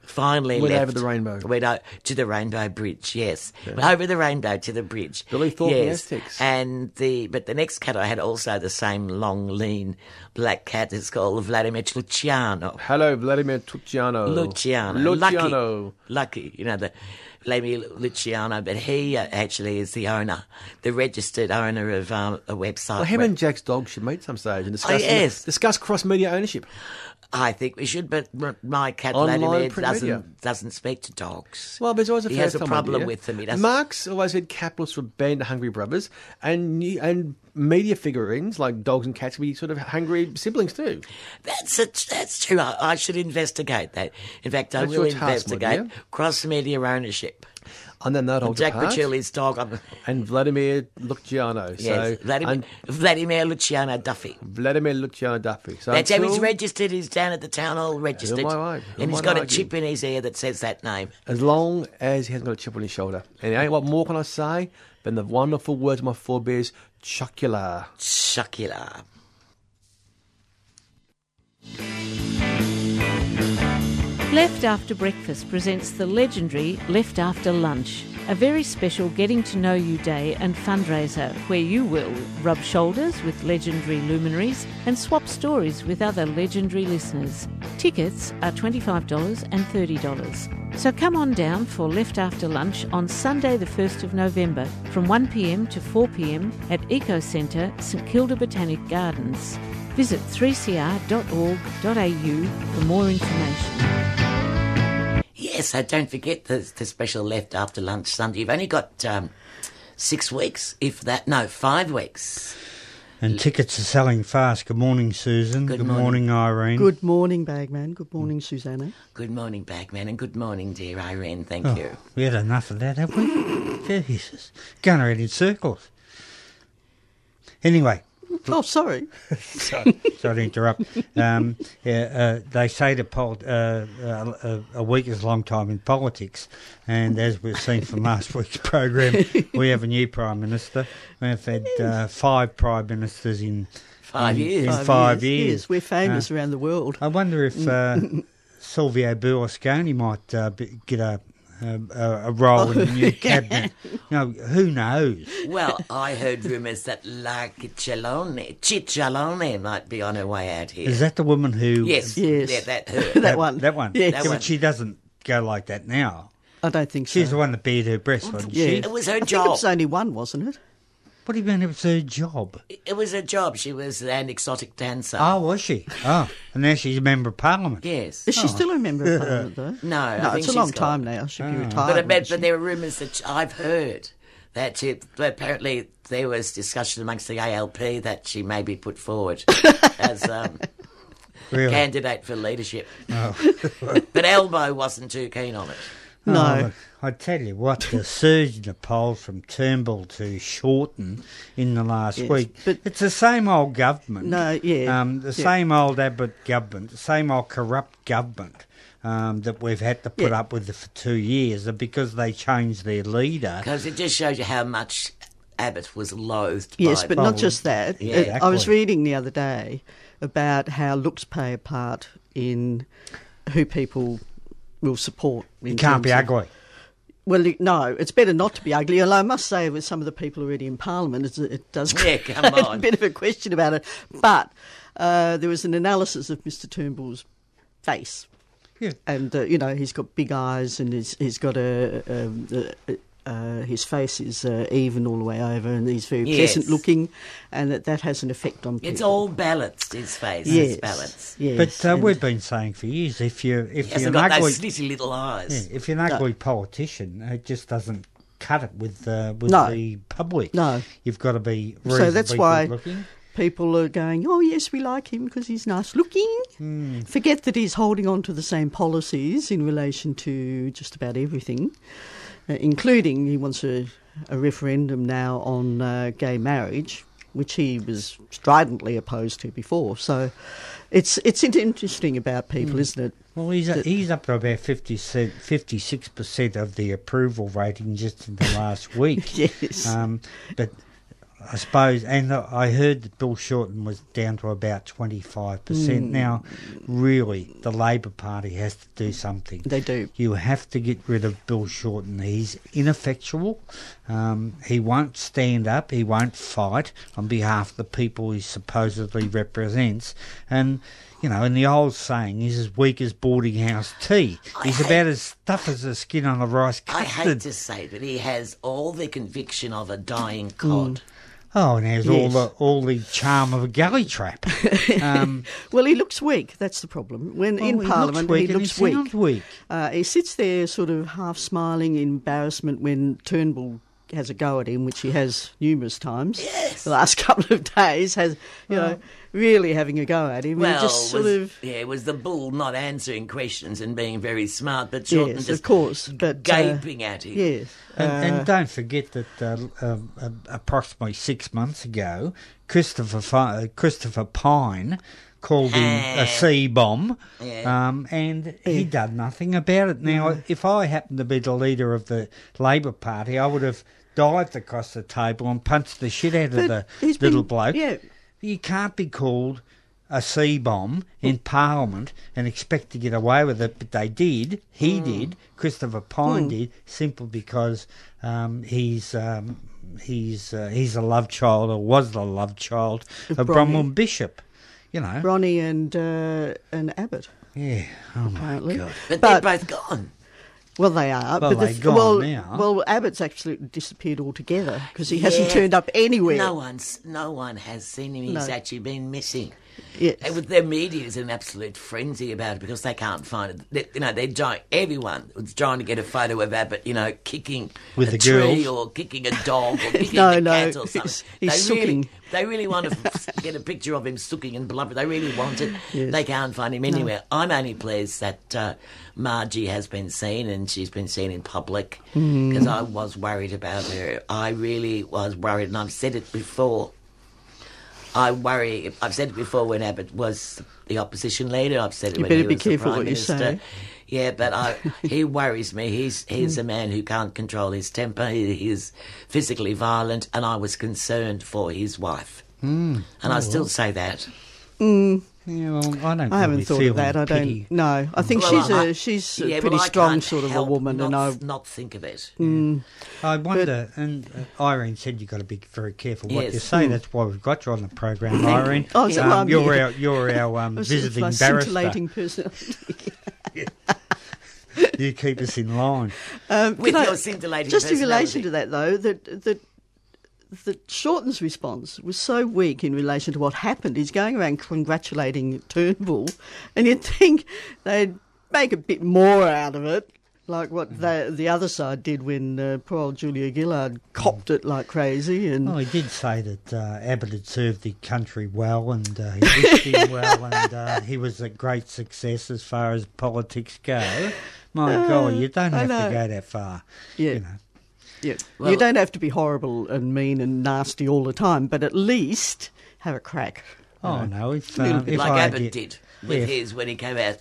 S2: Finally
S3: Went over the rainbow.
S2: Went o- to the rainbow bridge. Yes, over the rainbow to the bridge.
S3: Billy Thorpe and the
S2: yes.
S3: Aztecs.
S2: And the but the next cat I had also the same long, lean black cat. It's called Vladimir Luciano.
S3: Hello, Vladimir Tucciano.
S2: Luciano.
S3: Luciano.
S2: Lucky. Lucky. You know, the Vladimir Luciano, but he uh, actually is the owner, the registered owner of um, a website.
S3: Well, him
S2: where-
S3: and Jack's dog should meet some stage and discuss,
S2: Oh, yes.
S3: discuss cross media ownership.
S2: I think we should, but my cat
S3: Online
S2: doesn't
S3: media.
S2: doesn't speak to dogs.
S3: Well, there's always a
S2: he has a problem
S3: idea.
S2: with them. He doesn't.
S3: Marx always said capitalists were banned to hungry brothers, and and media figurines like dogs and cats would be sort of hungry siblings too.
S2: That's a, that's true. I, I should investigate that. In fact, I
S3: That's
S2: will
S3: task,
S2: investigate cross media ownership.
S3: And then that holds
S2: Jack
S3: apart.
S2: Dog. I'm-
S3: and Vladimir Luciano.
S2: Yes,
S3: so
S2: Vladimir,
S3: and
S2: Vladimir Luciano Duffy.
S3: Vladimir Luciano Duffy. So
S2: That's how he's registered. He's down at the town hall registered.
S3: I right?
S2: And he's got a chip in his ear that says that name.
S3: As long as he hasn't got a chip on his shoulder. And ain't what more can I say than the wonderful words of my forebears, chocular.
S2: Chocula.
S4: Left After Breakfast presents the legendary Left After Lunch, a very special getting to know you day and fundraiser where you will rub shoulders with legendary luminaries and swap stories with other legendary listeners. Tickets are $25 and $30. So come on down for Left After Lunch on Sunday, the 1st of November from 1pm to 4pm at Eco Centre, St Kilda Botanic Gardens. Visit 3cr.org.au for more information.
S2: Yes, so don't forget the, the special left after lunch Sunday. You've only got um, six weeks, if that. No, five weeks.
S5: And tickets are selling fast. Good morning, Susan.
S2: Good
S5: Good,
S2: morning.
S5: morning. Irene.
S6: Good morning, Bagman. Good morning, Susanna.
S2: Good morning, Bagman, and good morning, dear Irene. Thank
S5: Oh,
S2: you.
S5: we had enough of that, haven't we? Jesus. Going around in circles. Anyway,
S6: Oh, sorry.
S5: sorry, sorry to interrupt. Um, yeah, uh, they say that pol- uh, uh, a, a week is a long time in politics, and as we've seen from last week's program, we have a new prime minister. We've had uh, five prime ministers in
S2: Five
S5: in,
S2: years.
S5: In five, years.
S6: Yes, we're famous around the world.
S5: I wonder if uh, Silvio Berlusconi might uh, be, get a, a, a a role in the oh, new cabinet. You know, who knows?
S2: Well, I heard rumours that La Cicciolina, Cicciolina might be on her way out here.
S5: Is that the woman who?
S2: Yes,
S6: Yes.
S2: yeah, that her.
S6: that one.
S5: That one.
S6: Yes.
S2: That
S5: Yeah,
S2: one.
S5: but she doesn't go like that now.
S6: I don't think so.
S5: She's the one that beat her breast, wasn't
S6: Yeah.
S5: she?
S2: It was her
S6: I think it
S2: job.
S6: was only one, wasn't it?
S5: What do you mean it was her job?
S2: It was her job. She was an exotic dancer.
S5: Oh, was she? Oh, and now she's a member of parliament.
S2: Yes.
S6: Is she oh. still a member of Parliament, though?
S2: No, I
S6: no,
S2: think
S6: it's a
S2: she's
S6: long
S2: gone.
S6: time now. She'll be ah. retired.
S2: But, I bet, but there are rumours that I've heard that she, that apparently there was discussion amongst the ALP that she may be put forward as um,
S5: Really?
S2: candidate for leadership.
S5: Oh.
S2: but Elmo wasn't too keen on it.
S6: No.
S5: Oh, I tell you what, the surge in the polls from Turnbull to Shorten in the last
S6: Yes,
S5: week,
S6: but-
S5: it's the same old government.
S6: No, yeah,
S5: Um, the
S6: yeah.
S5: same old Abbott government, the same old corrupt government um, that we've had to put
S6: Yeah.
S5: up with for two years because they changed their leader.
S2: Because it just shows you how much Abbott was loathed
S6: Yes,
S2: by
S6: but not just that.
S2: yeah.
S6: Uh, I was reading the other day about how looks play a part in who people will support.
S5: It can't be
S6: terms of-
S5: ugly.
S6: Well, no, it's better not to be ugly. Although I must say, with some of the people already in Parliament, it's, it does
S2: Yeah,
S6: create
S2: come
S6: a
S2: on.
S6: bit of a question about it. But uh, there was an analysis of Mr Turnbull's face,
S5: Yeah.
S6: and uh, you know he's got big eyes, and he's, he's got a. um a uh, his face is uh, even all the way over, and he's very
S2: Yes.
S6: pleasant looking, and that, that has an effect on people.
S2: It's all balanced, his face
S6: yes,
S2: is balanced.
S6: yes,
S5: But uh, we've been saying for years, if you if
S2: He
S5: you're
S2: hasn't
S5: an
S2: got
S5: ugly,
S2: those slitty little eyes.
S5: yeah, if you're an ugly politician, it just doesn't cut it with uh, with
S6: No.
S5: the public.
S6: No.
S5: you've got to be
S6: So that's why-
S5: good-looking.
S6: people are going, oh, yes, we like him because he's nice looking.
S5: Hmm.
S6: Forget that he's holding on to the same policies in relation to just about everything, including he wants a, a referendum now on uh, gay marriage, which he was stridently opposed to before. So it's, it's interesting about people, isn't it?
S5: Well, he's
S6: The-
S5: he's up to about 56 percent of the approval rating just in the last week.
S6: Yes.
S5: Um, but I suppose, and I heard that Bill Shorten was down to about 25%.
S6: Hmm.
S5: Now, really, the Labor Party has to do something.
S6: They do.
S5: You have to get rid of Bill Shorten. He's ineffectual. Um, he won't stand up. He won't fight on behalf of the people he supposedly represents. And, you know, and the old saying, he's as weak as boarding house tea.
S2: I
S5: He's
S2: hate-
S5: about as tough as the skin on a rice
S2: I hate to say, but he has all the conviction of a dying cod.
S5: Oh, and there's all
S6: Yes.
S5: the all the charm of a galley trap. Um,
S6: Well, he looks weak. That's the problem. When
S5: well,
S6: in
S5: he
S6: Parliament,
S5: looks weak
S6: he looks
S5: he
S6: weak.
S5: weak.
S6: Uh, he sits there, sort of half smiling in embarrassment when Turnbull has a go at him, which he has numerous times.
S2: Yes.
S6: The last couple of days has, you know, really having a go at him.
S2: Well,
S6: just sort
S2: was,
S6: of.
S2: yeah, it was the bull not answering questions and being very smart, but Shorten
S6: Yes,
S2: just
S6: of course, but, uh,
S2: gaping at him.
S6: Yes.
S5: And,
S6: Uh,
S5: and don't forget that uh, um, uh, approximately six months ago, Christopher Fi- uh, Christopher Pyne called him a sea bomb,
S2: Yeah.
S5: um, and he done nothing about it. Now, if I happened to be the leader of the Labor Party, I would have dived across the table and punched the shit out of
S6: But
S5: the little
S6: been-
S5: bloke.
S6: yeah.
S5: You can't be called a sea bomb in Parliament and expect to get away with it, but they did. He
S6: Hmm.
S5: did. Christopher Pyne did, simply because um, he's um, he's uh, he's a love child or was the love child of,
S6: Of
S5: Bronwyn
S6: Bronwyn.
S5: Bishop. You know,
S6: Ronnie and uh, and Abbott,
S5: yeah. Oh my god.
S2: But,
S6: But-
S2: they're both gone.
S6: Well, they are.
S5: Well,
S6: but
S5: they're gone
S6: well,
S5: now.
S6: well, Abbott's actually disappeared altogether because he hasn't turned up anywhere.
S2: No one's, no one has seen him. He's
S6: No.
S2: actually been missing.
S6: Yes.
S2: And with their media is in absolute frenzy about it because they can't find it. They, you know, they're trying. Everyone was trying to get a photo of Abbott. You know, kicking
S5: With
S2: a
S5: the
S2: tree
S5: girls.
S2: or kicking a dog or kicking
S6: No,
S2: a
S6: no,
S2: cat or something.
S6: he's- he's
S2: they really, they really want to get a picture of him sooking and blubber. They really want it.
S6: Yes.
S2: They can't find him anywhere. I'm only pleased that uh, Margie has been seen and she's been seen in public
S6: Mm.
S2: because I was worried about her. I really was worried, and I've said it before. I worry. I've said it before when Abbott was the opposition leader. I've said it
S6: You
S2: when
S6: better
S2: he
S6: be
S2: was the
S6: careful
S2: prime
S6: what you
S2: minister.
S6: say.
S2: Yeah, but I, he worries me. He's he's a man who can't control his temper. He, he is physically violent, and I was concerned for his wife. Mm. And I still say that.
S5: Yeah, well, I don't.
S6: I haven't
S5: really
S6: thought
S5: feel
S6: of that. I don't. No, I think
S2: Well,
S6: she's
S2: I-
S6: a she's a
S2: yeah,
S6: pretty
S2: well,
S6: strong sort of a woman,
S2: not,
S6: and I
S2: not think of it.
S5: I wonder, and uh, Irene said you've got to be very careful what you
S2: Yes.
S5: say. That's why we've got you on the program, Irene.
S6: Oh, so
S5: um,
S6: I'm
S5: you're
S6: here.
S5: our you're our um,
S6: a sort of
S5: visiting
S6: a
S5: barrister.
S6: scintillating person.
S5: You keep us in line.
S6: Um,
S2: With
S6: can I-
S2: scintillating
S6: Just in relation to that, though, that that that Shorten's response was so weak in relation to what happened. He's going around congratulating Turnbull, and you'd think they'd make a bit more out of it. like what the the other side did when uh, poor old Julia Gillard copped it like crazy, and
S5: Well, he did say that uh, Abbott had served the country well and uh, he wished him well and uh, he was a great success as far as politics go. My God, you don't have to go that far.
S6: yeah,
S5: You know.
S6: Yeah.
S2: Well-
S6: you don't have to be horrible and mean and nasty all the time, but at least have a crack.
S5: Oh, no, if,
S6: Little
S5: um,
S6: bit
S5: if
S2: like
S5: I
S2: Abbott
S5: get-
S2: did with
S5: Yeah.
S2: his when he came out,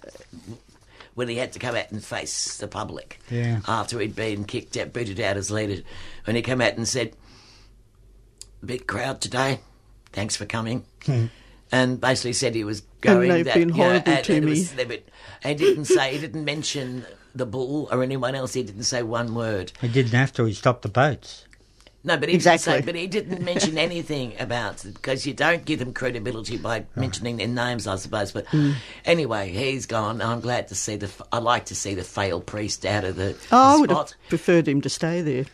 S2: when he had to come out and face the public
S5: Yeah.
S2: after he'd been kicked out, booted out as leader. When he came out and said, "Big crowd today, thanks for coming," and basically said he was going.
S6: And they've
S2: that,
S6: been
S2: you know,
S6: horrible
S2: and
S6: to
S2: it
S6: me.
S2: was- they were- he didn't say. He didn't mention the bull or anyone else. He didn't say one word.
S5: He didn't have to, he stopped the boats.
S2: No, but he
S6: Exactly.
S2: didn't say, but he didn't mention anything about because you don't give them credibility by mentioning their names, I suppose. But
S6: Hmm.
S2: anyway, he's gone. I'm glad to see the. I like to see the failed priest out of the,
S6: Oh, I would
S2: spot.
S6: have preferred him to stay there.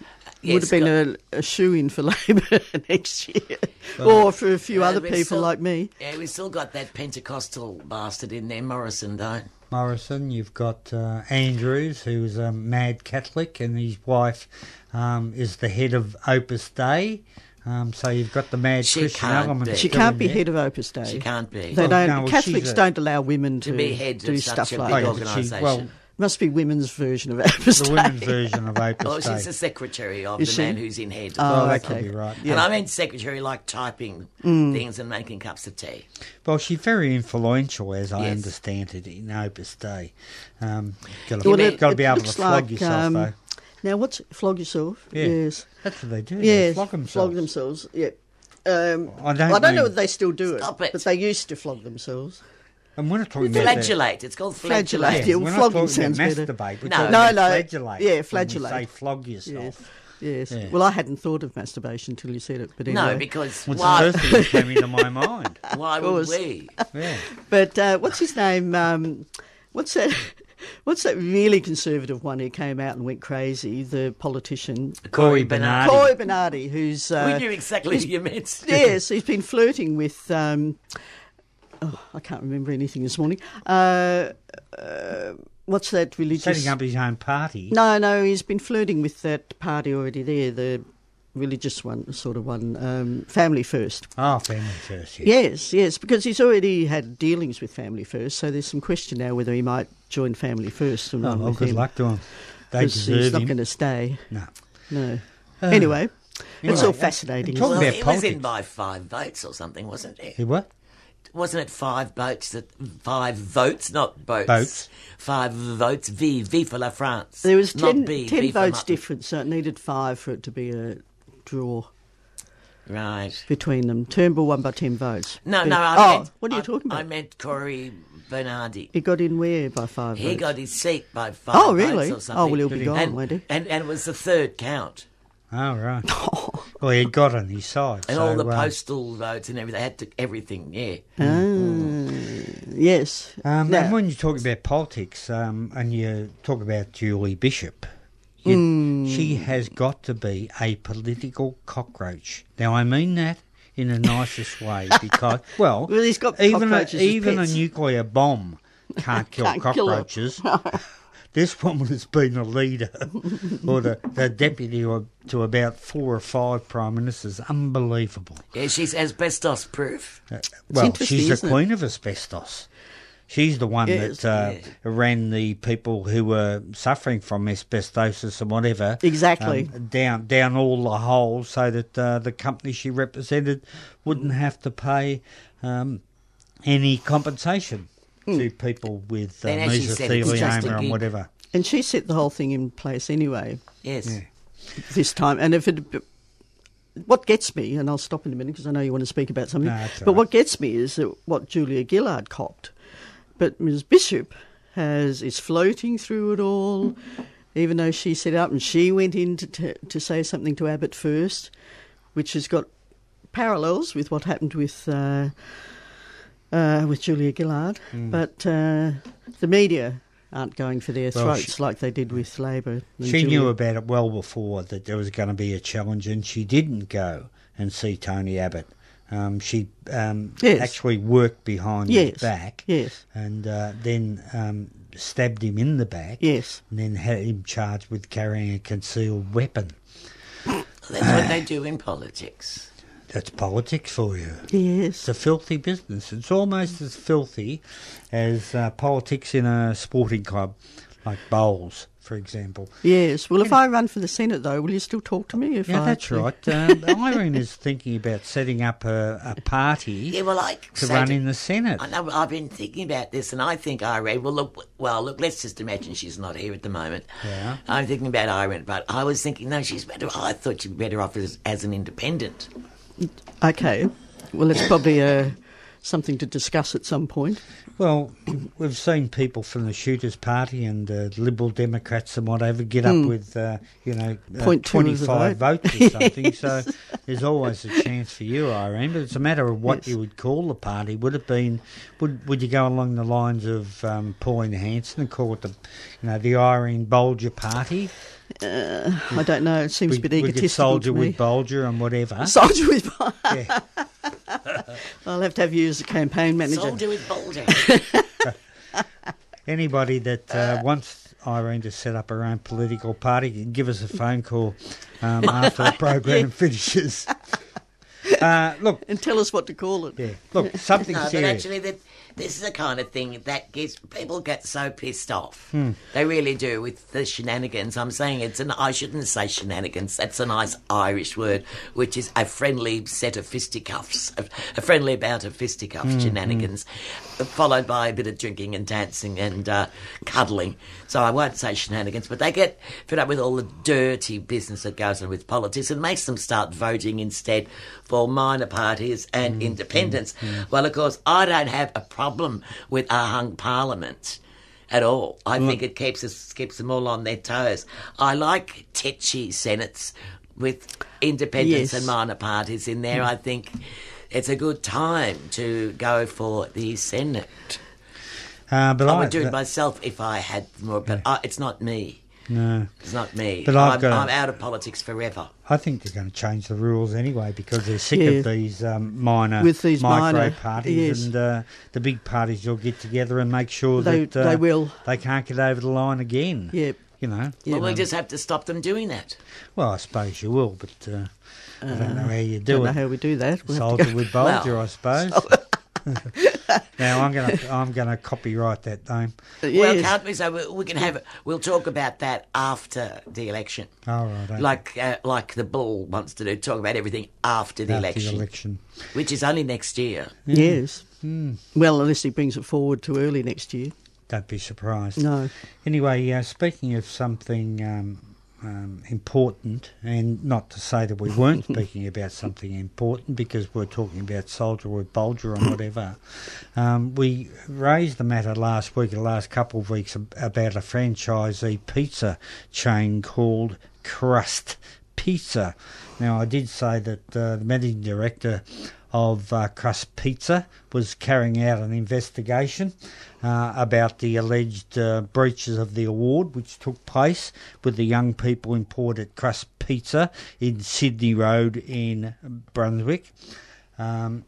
S2: Yes,
S6: would have been a, a shoe in for Labor next year, or for a few
S2: Yeah,
S6: other people
S2: still-
S6: like me.
S2: Yeah, we still got that Pentecostal bastard in there, Morrison, though.
S5: Morrison, you've got uh, Andrews, who's a mad Catholic, and his wife um, is the head of Opus Dei. Um, so you've got the mad
S2: She
S5: Christian
S2: can't
S5: element.
S2: be.
S6: She can't be
S5: there.
S6: head of Opus Dei.
S2: She can't be.
S6: They
S5: Well,
S6: don't.
S5: no, well,
S6: Catholics
S5: a-
S6: don't allow women to,
S2: to be head
S6: do
S2: of
S6: stuff
S2: a
S6: like
S2: big
S6: that.
S5: Oh, yeah, she-
S2: organisation.
S5: well,
S6: Must be women's version of Opus
S5: the women's version of Opus
S2: oh, she's the secretary of
S6: Is
S2: the
S6: she?
S2: man who's in head.
S6: Oh,
S5: well, that
S6: okay.
S5: could be right.
S2: And I meant secretary like typing
S6: Mm.
S2: things and making cups of tea.
S5: Well, she's very influential, as I understand it, in Opus Dei. Um, got
S6: Well,
S5: to got to be able to flog
S6: like,
S5: yourself,
S6: um,
S5: though.
S6: Now, what's flog yourself?
S5: Yeah.
S6: Yes.
S5: That's what they do. They
S6: Yes.
S5: flog themselves.
S6: Flog themselves. Yeah. Um,
S5: I don't
S6: I don't know if they still do
S2: Stop
S6: it,
S2: it.
S6: but they used to flog themselves.
S5: And we're not talking about.
S2: Flagellate. It's called
S6: Flagellate.
S2: flagellate.
S6: Yeah,
S5: we're not
S6: flogging
S5: talking
S6: sounds
S5: about
S6: better.
S5: masturbate. We're
S2: No.
S6: No, no.
S5: flagellate.
S6: Yeah,
S5: when we
S6: flagellate.
S5: say flog yourself.
S6: Yes.
S5: Yeah.
S6: Well, I hadn't thought of masturbation till you said it, but anyway.
S2: No, because
S5: What's
S2: why,
S5: the first thing that came into my mind?
S2: why
S6: Of
S2: would we?
S5: Yeah.
S6: But uh, what's his name? Um, what's that? What's that really conservative one who came out and went crazy? The politician
S5: Cory Bernardi.
S6: Cory Bernardi, who's uh,
S2: we knew exactly who you meant.
S6: yes, he's been flirting with. Um, oh, I can't remember anything this morning. Uh, uh, what's that religious?
S5: Setting up his own party.
S6: No, no, he's been flirting with that party already there, the religious one, sort of one, um, Family First.
S5: Oh, family first. Yeah.
S6: Yes, yes, because he's already had dealings with Family First, so there's some question now whether he might join Family First or
S5: Oh,
S6: not.
S5: well, good
S6: him,
S5: luck to him. They
S6: 'cause
S5: deserve
S6: he's not going to stay.
S5: No.
S6: No.
S5: Uh,
S6: anyway, it's all fascinating.
S5: talk
S6: isn't
S2: Well,
S6: it?
S5: about
S2: he was in by five votes or something, wasn't he?
S5: He what?
S2: Wasn't it five votes? That five votes, not boats.
S5: Boats.
S2: Five votes. V, V for la France.
S6: There was
S2: not
S6: 10,
S2: B,
S6: 10
S2: V
S6: votes
S2: mutton.
S6: difference, so it needed five for it to be a draw
S2: Right.
S6: between them. Turnbull won by 10 votes.
S2: No,
S6: But-
S2: no. I
S6: oh,
S2: meant,
S6: what are you
S2: I-
S6: talking about?
S2: I meant Cory Bernardi.
S6: he got in where by five
S2: He
S6: votes?
S2: got his seat by oh, five
S6: Oh,
S2: votes
S6: really?
S2: or something.
S6: Oh, well, he'll be gone,
S2: and,
S6: won't he?
S2: And, and it was the third count.
S5: Oh, right. well, he got on his side.
S2: And
S5: so,
S2: all the
S5: uh,
S2: postal votes and everything. They had to, everything, yeah.
S6: Ah, yes.
S5: Um,
S6: Now-
S5: And when you talk about politics um, and you talk about Julie Bishop, you,
S6: Hmm.
S5: she has got to be a political cockroach. Now, I mean that in the nicest way because, well,
S6: Well, he's got
S5: even, a,
S6: cockroaches as
S5: even a nuclear bomb can't kill
S6: Can't kill 'em.
S5: cockroaches. This woman has been a leader or the, the deputy or, to about four or five prime ministers. Unbelievable.
S2: Yeah, she's asbestos proof.
S5: Uh, well, she's the
S6: isn't it?
S5: queen of asbestos. She's the one
S6: Yes,
S5: that uh, ran the people who were suffering from asbestosis and whatever.
S6: Exactly.
S5: um, down down all the holes so that uh, the company she represented wouldn't have to pay um, any compensation
S6: Hmm.
S5: to people with uh,
S2: And as she said, it's just a
S5: mesothelioma and whatever.
S6: And she set the whole thing in place anyway
S2: Yes.
S5: Yeah.
S6: this time. And if it. What gets me, and I'll stop in a minute because I know you want to speak about something,
S5: No,
S6: but
S5: right.
S6: what gets me is that what Julia Gillard copped. But Ms. Bishop has is floating through it all, even though she set up and she went in to, to, to say something to Abbott first, which has got parallels with what happened with uh, uh, with Julia Gillard.
S5: Hmm.
S6: But uh, the media aren't going for their
S5: Well,
S6: throats
S5: she-
S6: like they did with Labor. and
S5: She knew about it well before that there was going to be a challenge, and she didn't go and see Tony Abbott Um, she um,
S6: Yes.
S5: actually worked behind
S6: Yes.
S5: his back
S6: Yes.
S5: and uh, then um, stabbed him in the back
S6: Yes.
S5: and then had him charged with carrying a concealed weapon.
S2: That's what they do in politics.
S5: That's politics for you.
S6: Yes.
S5: It's a filthy business. It's almost as filthy as uh, politics in a sporting club, like bowls, for example.
S6: Yes. Well, if I run for the Senate, though, will you still talk to me? If
S5: Yeah,
S6: I
S5: that's right. Um, Irene is thinking about setting up a, a party
S2: Yeah, well, I
S5: to run
S2: to-
S5: in the Senate.
S2: I know. I've been thinking about this, and I think Irene. Well, look. Well, look. Let's just imagine she's not here at the moment.
S5: Yeah.
S2: I'm thinking about Irene, but I was thinking, no, she's better. I thought she'd be better off as, as an independent.
S6: Okay. Well, it's probably uh, something to discuss at some point.
S5: Well, we've seen people from the Shooters Party and uh, Liberal Democrats and whatever get up with, uh, you know, uh.
S6: Point two of the
S5: 25
S6: vote.
S5: votes or something. So there's always a chance for you, Irene. But it's a matter of what
S6: Yes.
S5: you would call the party. Would it been, would would you go along the lines of um, Pauline Hanson and call it the, you know, the Irene Bolger Party?
S6: I don't know. It seems
S5: we,
S6: a bit
S5: we could
S6: egotistical
S5: soldier
S6: to me.
S5: with Bolger and whatever.
S6: Soldier with.
S5: yeah.
S6: I'll have to have you as a campaign manager.
S2: Soldier with Boulder.
S5: Anybody that uh, wants Irene to set up her own political party can give us a phone call um, after the program finishes. Uh, look,
S6: And tell us what to call it.
S5: yeah, look, something
S2: no, but
S5: serious.
S2: actually, that this is the kind of thing that gets people get so pissed off.
S5: Hmm.
S2: They really do with the shenanigans. I'm saying it's an. I shouldn't say shenanigans. That's a nice Irish word, which is a friendly set of fisticuffs, a, a friendly bout of fisticuffs,
S5: Hmm,
S2: shenanigans, followed by a bit of drinking and dancing and uh, cuddling. So I won't say shenanigans, but they get fed up with all the dirty business that goes on with politics and makes them start voting instead for minor parties and
S5: Hmm,
S2: independents. Well, of course, I don't have a problem with a hung parliament at all. I think it keeps us keeps them all on their toes. I like tetchy senates with independents
S6: Yes.
S2: and minor parties in there. I think it's a good time to go for the Senate.
S5: Uh, but
S2: I
S5: I,
S2: would do it myself if I had more, but uh, it's not me.
S5: No,
S2: It's not me.
S5: But I've
S2: I'm,
S5: got a-
S2: I'm out of politics forever.
S5: I think they're going to change the rules anyway because they're sick
S6: Yeah.
S5: of these um, minor,
S6: With these
S5: micro
S6: minor-
S5: parties,
S6: yes.
S5: and uh, the big parties will get together and make sure
S6: They-
S5: that uh,
S6: they will.
S5: They can't get over the line again.
S6: Yep.
S5: You know.
S2: Well, we just have to stop them doing that.
S5: Well, I suppose you will, but uh, I don't know how you do
S6: Don't know
S5: it.
S6: how we do that. We'll have
S5: Soldier with Bolger,
S2: Well,
S5: I suppose. now I'm going to I'm going to copyright that name.
S2: Well, can't we? So we, we can have. We'll talk about that after the election.
S5: All right, okay.
S2: Like, uh, like the bull wants to do, talk about everything after the
S5: After
S2: election,
S5: the election.
S2: which is only next year.
S6: Yes.
S5: Hmm.
S6: Well, unless he brings it forward to early next year.
S5: Don't be surprised.
S6: No.
S5: Anyway, uh, speaking of something um, um, important, and not to say that we weren't speaking about something important because we're talking about Soldier or Bolger and whatever, um, we raised the matter last week, the last couple of weeks, about a franchisee pizza chain called Crust Pizza. Now, I did say that uh, the managing director of uh, Crust Pizza was carrying out an investigation uh, about the alleged uh, breaches of the award which took place with the young people employed at Crust Pizza in Sydney Road in Brunswick. Um,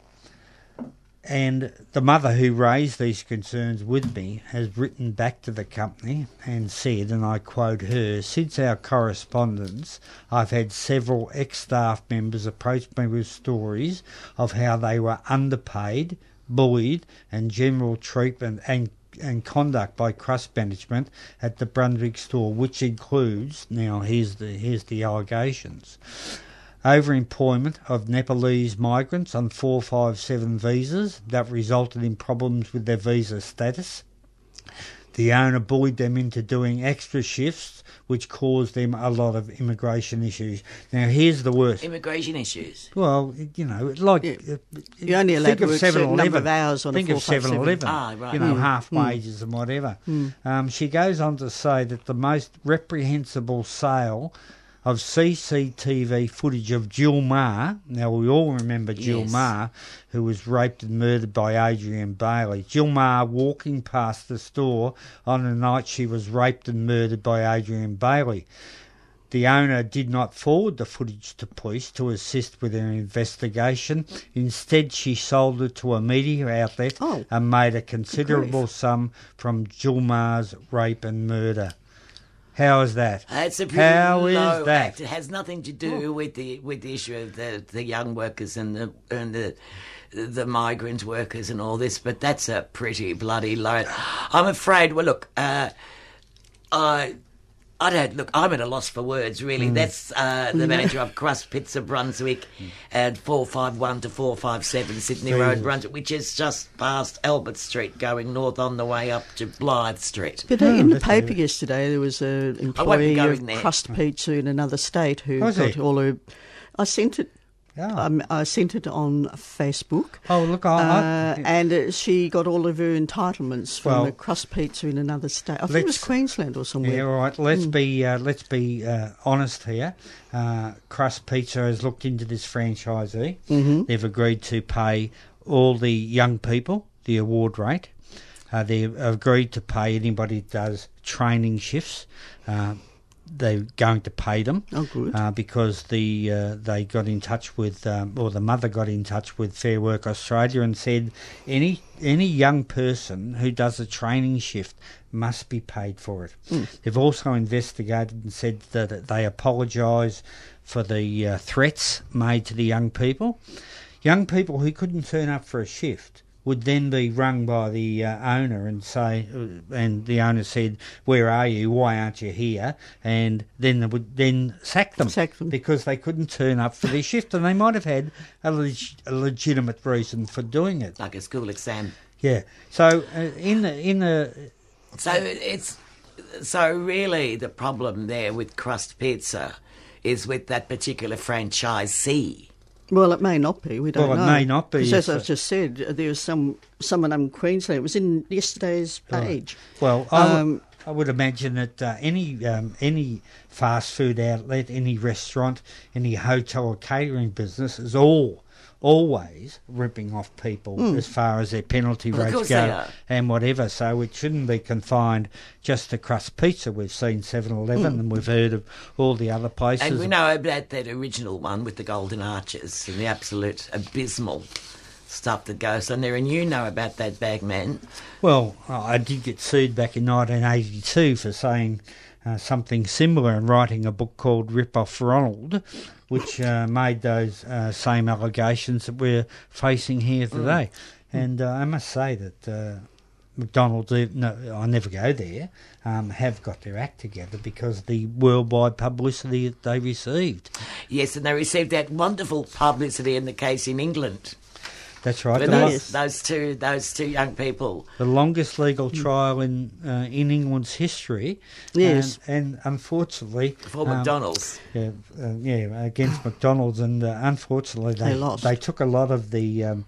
S5: and the mother who raised these concerns with me has written back to the company and said, and I quote her, since our correspondence, I've had several ex staff members approach me with stories of how they were underpaid, bullied, and general treatment and and conduct by crust management at the Brunswick store, which includes now here's the here's the allegations overemployment of Nepalese migrants on 457 visas that resulted in problems with their visa status. The owner bullied them into doing extra shifts, which caused them a lot of immigration issues. Now, here's the worst.
S2: Immigration issues.
S5: Well, you know, like
S6: Yeah.
S5: uh,
S6: You're only allowed
S5: think
S6: to
S5: of
S6: work a
S5: 7-Eleven.
S6: number of hours on a
S5: Think of
S6: 457.
S5: 7-Eleven.
S2: Ah, right.
S5: You know,
S2: Mm.
S5: half wages and whatever. Um, she goes on to say that the most reprehensible sale of CCTV footage of Jill Meagher. Now we all remember Jill
S2: Yes.
S5: Meagher, who was raped and murdered by Adrian Bayley. Jill Meagher walking past the store on the night she was raped and murdered by Adrian Bayley. The owner did not forward the footage to police to assist with their investigation. Instead, she sold it to a media outlet
S6: Oh.
S5: and made a considerable sum from Jill Julmar's rape and murder. How is that?
S2: It's a pretty
S5: How is
S2: low
S5: that?
S2: act. It has nothing to do with the with the issue of the, the young workers and the and the the migrant workers and all this, but that's a pretty bloody low. I'm afraid. Well, look, uh, I. I don't look. I'm at a loss for words. Really,
S5: Hmm.
S2: that's uh, the manager of Crust Pizza Brunswick at four five one to four five seven Sydney Road,
S5: Jesus.
S2: Brunswick, which is just past Albert Street, going north on the way up to Blythe Street.
S6: But uh, in the
S5: that's
S6: paper yesterday, there was an employee of
S2: there.
S6: Crust Pizza in another state who got all her. I sent it.
S5: Yeah.
S6: Um, I sent it on Facebook.
S5: Oh, look, I,
S6: Uh, and uh, she got all of her entitlements from
S5: Well,
S6: a crust pizza in another state. I think it was Queensland or somewhere.
S5: Yeah, all right. Let's
S6: Hmm.
S5: be uh, let's be uh, honest here. Uh, Crust Pizza has looked into this franchisee.
S6: Mhm.
S5: They've agreed to pay all the young people the award rate. Uh, they've agreed to pay anybody that does training shifts. Uh, they're going to pay them
S6: Oh, good.
S5: uh, because the uh, they got in touch with, um, or the mother got in touch with Fair Work Australia and said any any young person who does a training shift must be paid for it. They've also investigated and said that they apologise for the uh, threats made to the young people. Young people who couldn't turn up for a shift would then be rung by the uh, owner and say, uh, and the owner said, "Where are you? Why aren't you here?" And then they would then sack them,
S6: Sack them.
S5: because they couldn't turn up for their shift, and they might have had a, leg- a legitimate reason for doing it.
S2: Like a school exam.
S5: Yeah. So uh, in the in the
S2: So it's so really the problem there with Crust Pizza is with that particular franchisee.
S6: Well, it may not be. We don't
S5: Well, it
S6: know.
S5: may not be
S6: as I've just said, uh, there was some someone in Queensland. It was in yesterday's page.
S5: Well, I, would,
S6: Um,
S5: I would imagine that uh, any um, any fast food outlet, any restaurant, any hotel or catering business is all always ripping off people as far as their penalty
S2: Well,
S5: rates go and whatever. So it shouldn't be confined just to crust pizza. We've seen 7-Eleven and we've heard of all the other places.
S2: And we know about that original one with the golden arches and the absolute abysmal stuff that goes on there. And you know about that bagman.
S5: Well, I did get sued back in 1982 for saying uh, something similar and writing a book called Rip Off Ronald, which uh, made those uh, same allegations that we're facing here today. And uh, I must say that uh, McDonald's, no, I never go there, um, have got their act together because of the worldwide publicity that they received.
S2: Yes, and they received that wonderful publicity in the case in England.
S5: That's right.
S2: Those, those two those two young people.
S5: the longest legal trial in uh, in England's history.
S6: Yes.
S5: And, and unfortunately,
S2: For
S5: um,
S2: McDonald's.
S5: Yeah, uh, yeah, against McDonald's, and uh, unfortunately they
S6: They lost.
S5: they took a lot of the um,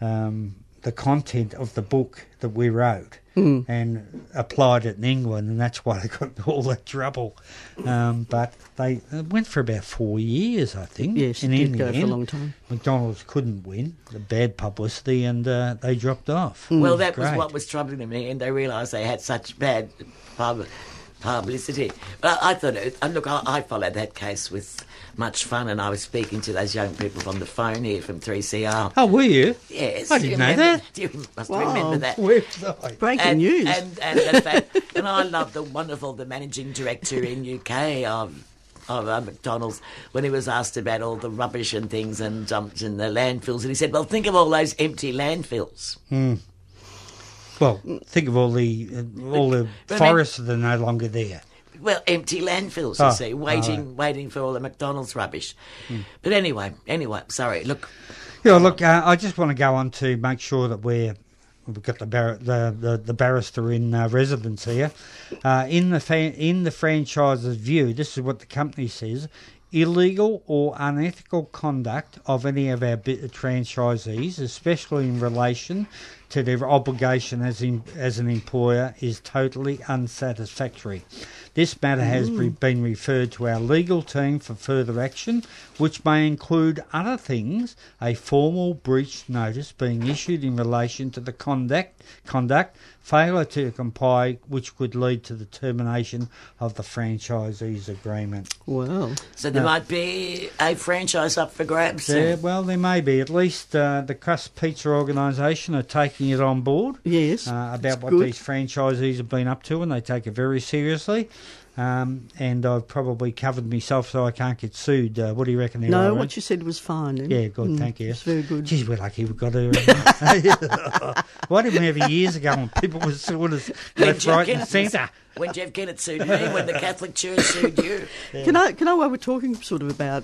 S5: um, the content of the book that we wrote
S6: Hmm.
S5: and applied it in England, and that's why they got all that trouble. Um, but they it went for about four years, I think.
S6: Yes, it
S5: and
S6: did
S5: in the
S6: go for a long time.
S5: McDonald's couldn't win the bad publicity, and uh, they dropped off.
S6: Hmm.
S2: Well, that was
S5: great.
S2: what was troubling me, and they realised they had such bad pub- publicity. But I thought, it, look, I, I followed that case with much fun, and I was speaking to those young people from the phone here from 3CR.
S5: Oh, were you?
S2: Yes,
S5: I didn't know that.
S2: Do you must
S6: Wow.
S2: remember that?
S5: I?
S6: Breaking
S2: and,
S6: news.
S2: And, and, the fact, and I love the wonderful, the managing director in UK of of uh, McDonald's when he was asked about all the rubbish and things and dumped in the landfills, and he said, "Well, think of all those empty landfills."
S5: Well, think of all the uh, all the
S2: But-
S5: forests that are no longer there.
S2: Well, empty landfills, you
S5: Oh,
S2: see, waiting, waiting for all the McDonald's rubbish. But anyway, anyway, sorry. Look,
S5: Yeah, look, uh, I just want to go on to make sure that we're we've got the bar- the, the, the barrister in uh, residence here. Uh, in the fa- in the franchiser's view, this is what the company says. Illegal or unethical conduct of any of our franchisees, especially in relation to their obligation as, in, as an employer, is totally unsatisfactory. This matter has re- mm. been referred to our legal team for further action, which may include other things a formal breach notice being issued in relation to the conduct, conduct failure to comply, which could lead to the termination of the franchisee's agreement.
S6: Well,
S2: So there might be a franchise up for grabs. soon.
S5: There, well, there may be. At least uh, the Crust Pizza organisation are taking it on board
S6: yes.
S5: uh, about what
S6: good.
S5: these franchisees have been up to, and they take it very seriously. Um, and I've probably covered myself so I can't get sued. Uh, what do you reckon? there,
S6: no,
S5: Irene?
S6: what you said was fine. then.
S5: Yeah, good,
S6: Mm,
S5: thank you.
S6: It's very good.
S5: Geez, we're lucky we got her. Why didn't we have her years ago when people were suing us
S2: When
S5: left,
S2: Jeff
S5: right, and
S2: Kennett-
S5: centre?
S2: When Jeff Kennett sued me, when the Catholic Church sued you.
S6: Can I, can I, while we're talking sort of about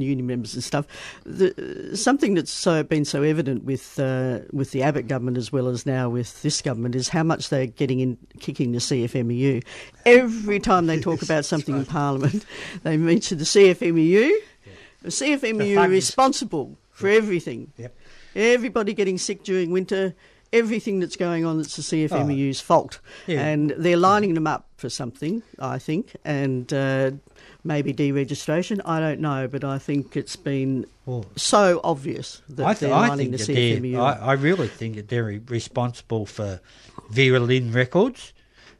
S6: union members and stuff, the, something that's so been so evident with uh, with the Abbott government as well as now with this government is how much they're getting in kicking the CFMEU. Every time they talk about something in Parliament, they mention the CFMEU. The CFMEU
S5: The
S6: responsible for everything.
S5: Yep.
S6: Everybody getting sick during winter. Everything that's going on that's the CFMEU's fault,
S5: Yeah.
S6: and they're lining them up for something, I think, and uh, maybe deregistration. I don't know, but I think it's been
S5: Well,
S6: so obvious that
S5: I, th-
S6: they're
S5: I think
S6: the
S5: they're, I, I really think that they're responsible for Vera Lynn Records.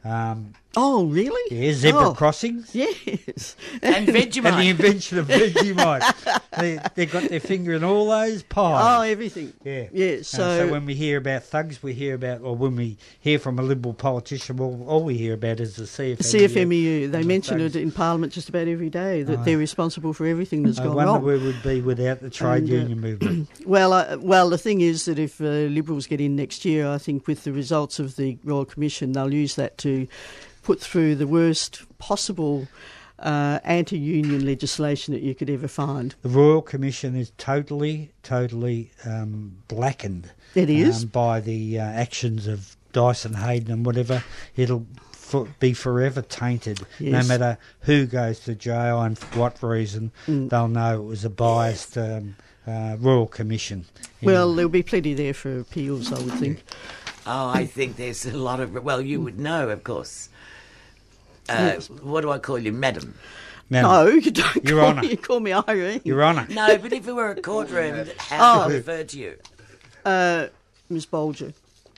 S5: Um,
S6: oh, really?
S5: yeah, Zebra
S6: Oh,
S5: Crossings.
S6: Yes.
S2: And Vegemite.
S5: And the invention of Vegemite. they, they got their finger in all those pies.
S6: Oh, everything.
S5: yeah.
S6: Yeah.
S5: Uh,
S6: So,
S5: so when we hear about thugs, we hear about, or when we hear from a Liberal politician, well, all we hear about is the CFMEU.
S6: CFMEU, they
S5: the
S6: mention
S5: thugs.
S6: it in Parliament just about every day that
S5: Oh.
S6: they're responsible for everything that's
S5: I
S6: gone wrong.
S5: I wonder where we'd be without the trade
S6: And, uh,
S5: union movement.
S6: Well, uh, well, the thing is that if uh, Liberals get in next year, I think with the results of the Royal Commission, they'll use that to put through the worst possible uh, anti-union legislation that you could ever find.
S5: The Royal Commission is totally, totally um, blackened.
S6: It is.
S5: um, by the uh, actions of Dyson Heydon and whatever. It'll for, be forever tainted.
S6: Yes.
S5: No matter who goes to jail and for what reason,
S6: Mm.
S5: they'll know it was a biased um, uh, Royal Commission.
S6: Well, there'll be plenty there for appeals, I would think.
S2: Oh, I think there's a lot of. Well, you would know, of course. Uh, what do I call you, madam?
S5: Now,
S6: No, you don't.
S5: Your
S6: call
S5: Honour.
S6: Me, you call me Irene.
S5: Your Honour.
S2: No, but if it were a courtroom, how
S6: Oh.
S2: do I refer to you?
S6: Uh, Miss Bolger.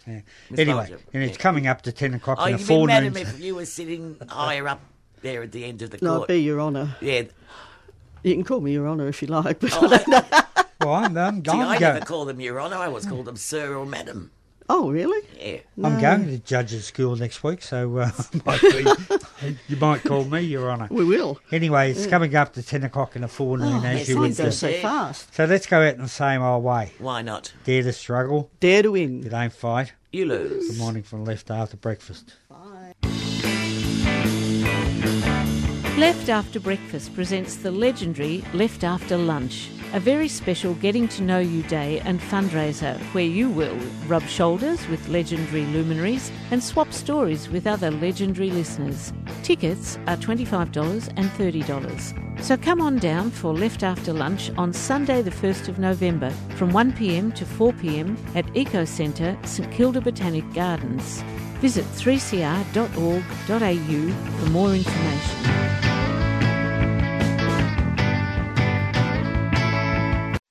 S5: Yeah.
S2: Miss
S5: Anyway,
S2: Bolger,
S5: and it's
S2: yeah.
S5: coming up to 10 o'clock
S2: Oh,
S5: in the
S2: you'd be madam if you were sitting higher up there at the end of the
S6: No,
S2: court.
S6: be Your Honour.
S2: Yeah.
S6: You can call me Your Honour if you like, but
S2: Oh,
S6: I don't know.
S5: Well, I'm, I'm,
S2: See, I
S5: I'm,
S2: never
S5: go-
S2: call them Your Honour. I always call them Sir or Madam.
S6: Oh, really?
S2: Yeah.
S5: I'm going to judges' school next week, so uh, might be, you might call me, Your Honour.
S6: We will.
S5: Anyway, it's coming up to 10 o'clock in the forenoon,
S6: Oh,
S5: as you would
S2: it's
S5: do.
S6: goes so fast.
S5: So let's go out in the same old way.
S2: Why not?
S5: Dare to struggle,
S6: Dare to win.
S5: you don't fight.
S2: You lose.
S5: Good morning from left after breakfast.
S4: Left After Breakfast presents the legendary Left After Lunch, a very special getting to know you day and fundraiser where you will rub shoulders with legendary luminaries and swap stories with other legendary listeners. Tickets are $25 and $30. So come on down for Left After Lunch on Sunday, the 1st of November from 1pm to 4pm at Eco Centre, St Kilda Botanic Gardens. Visit 3cr.org.au for more information.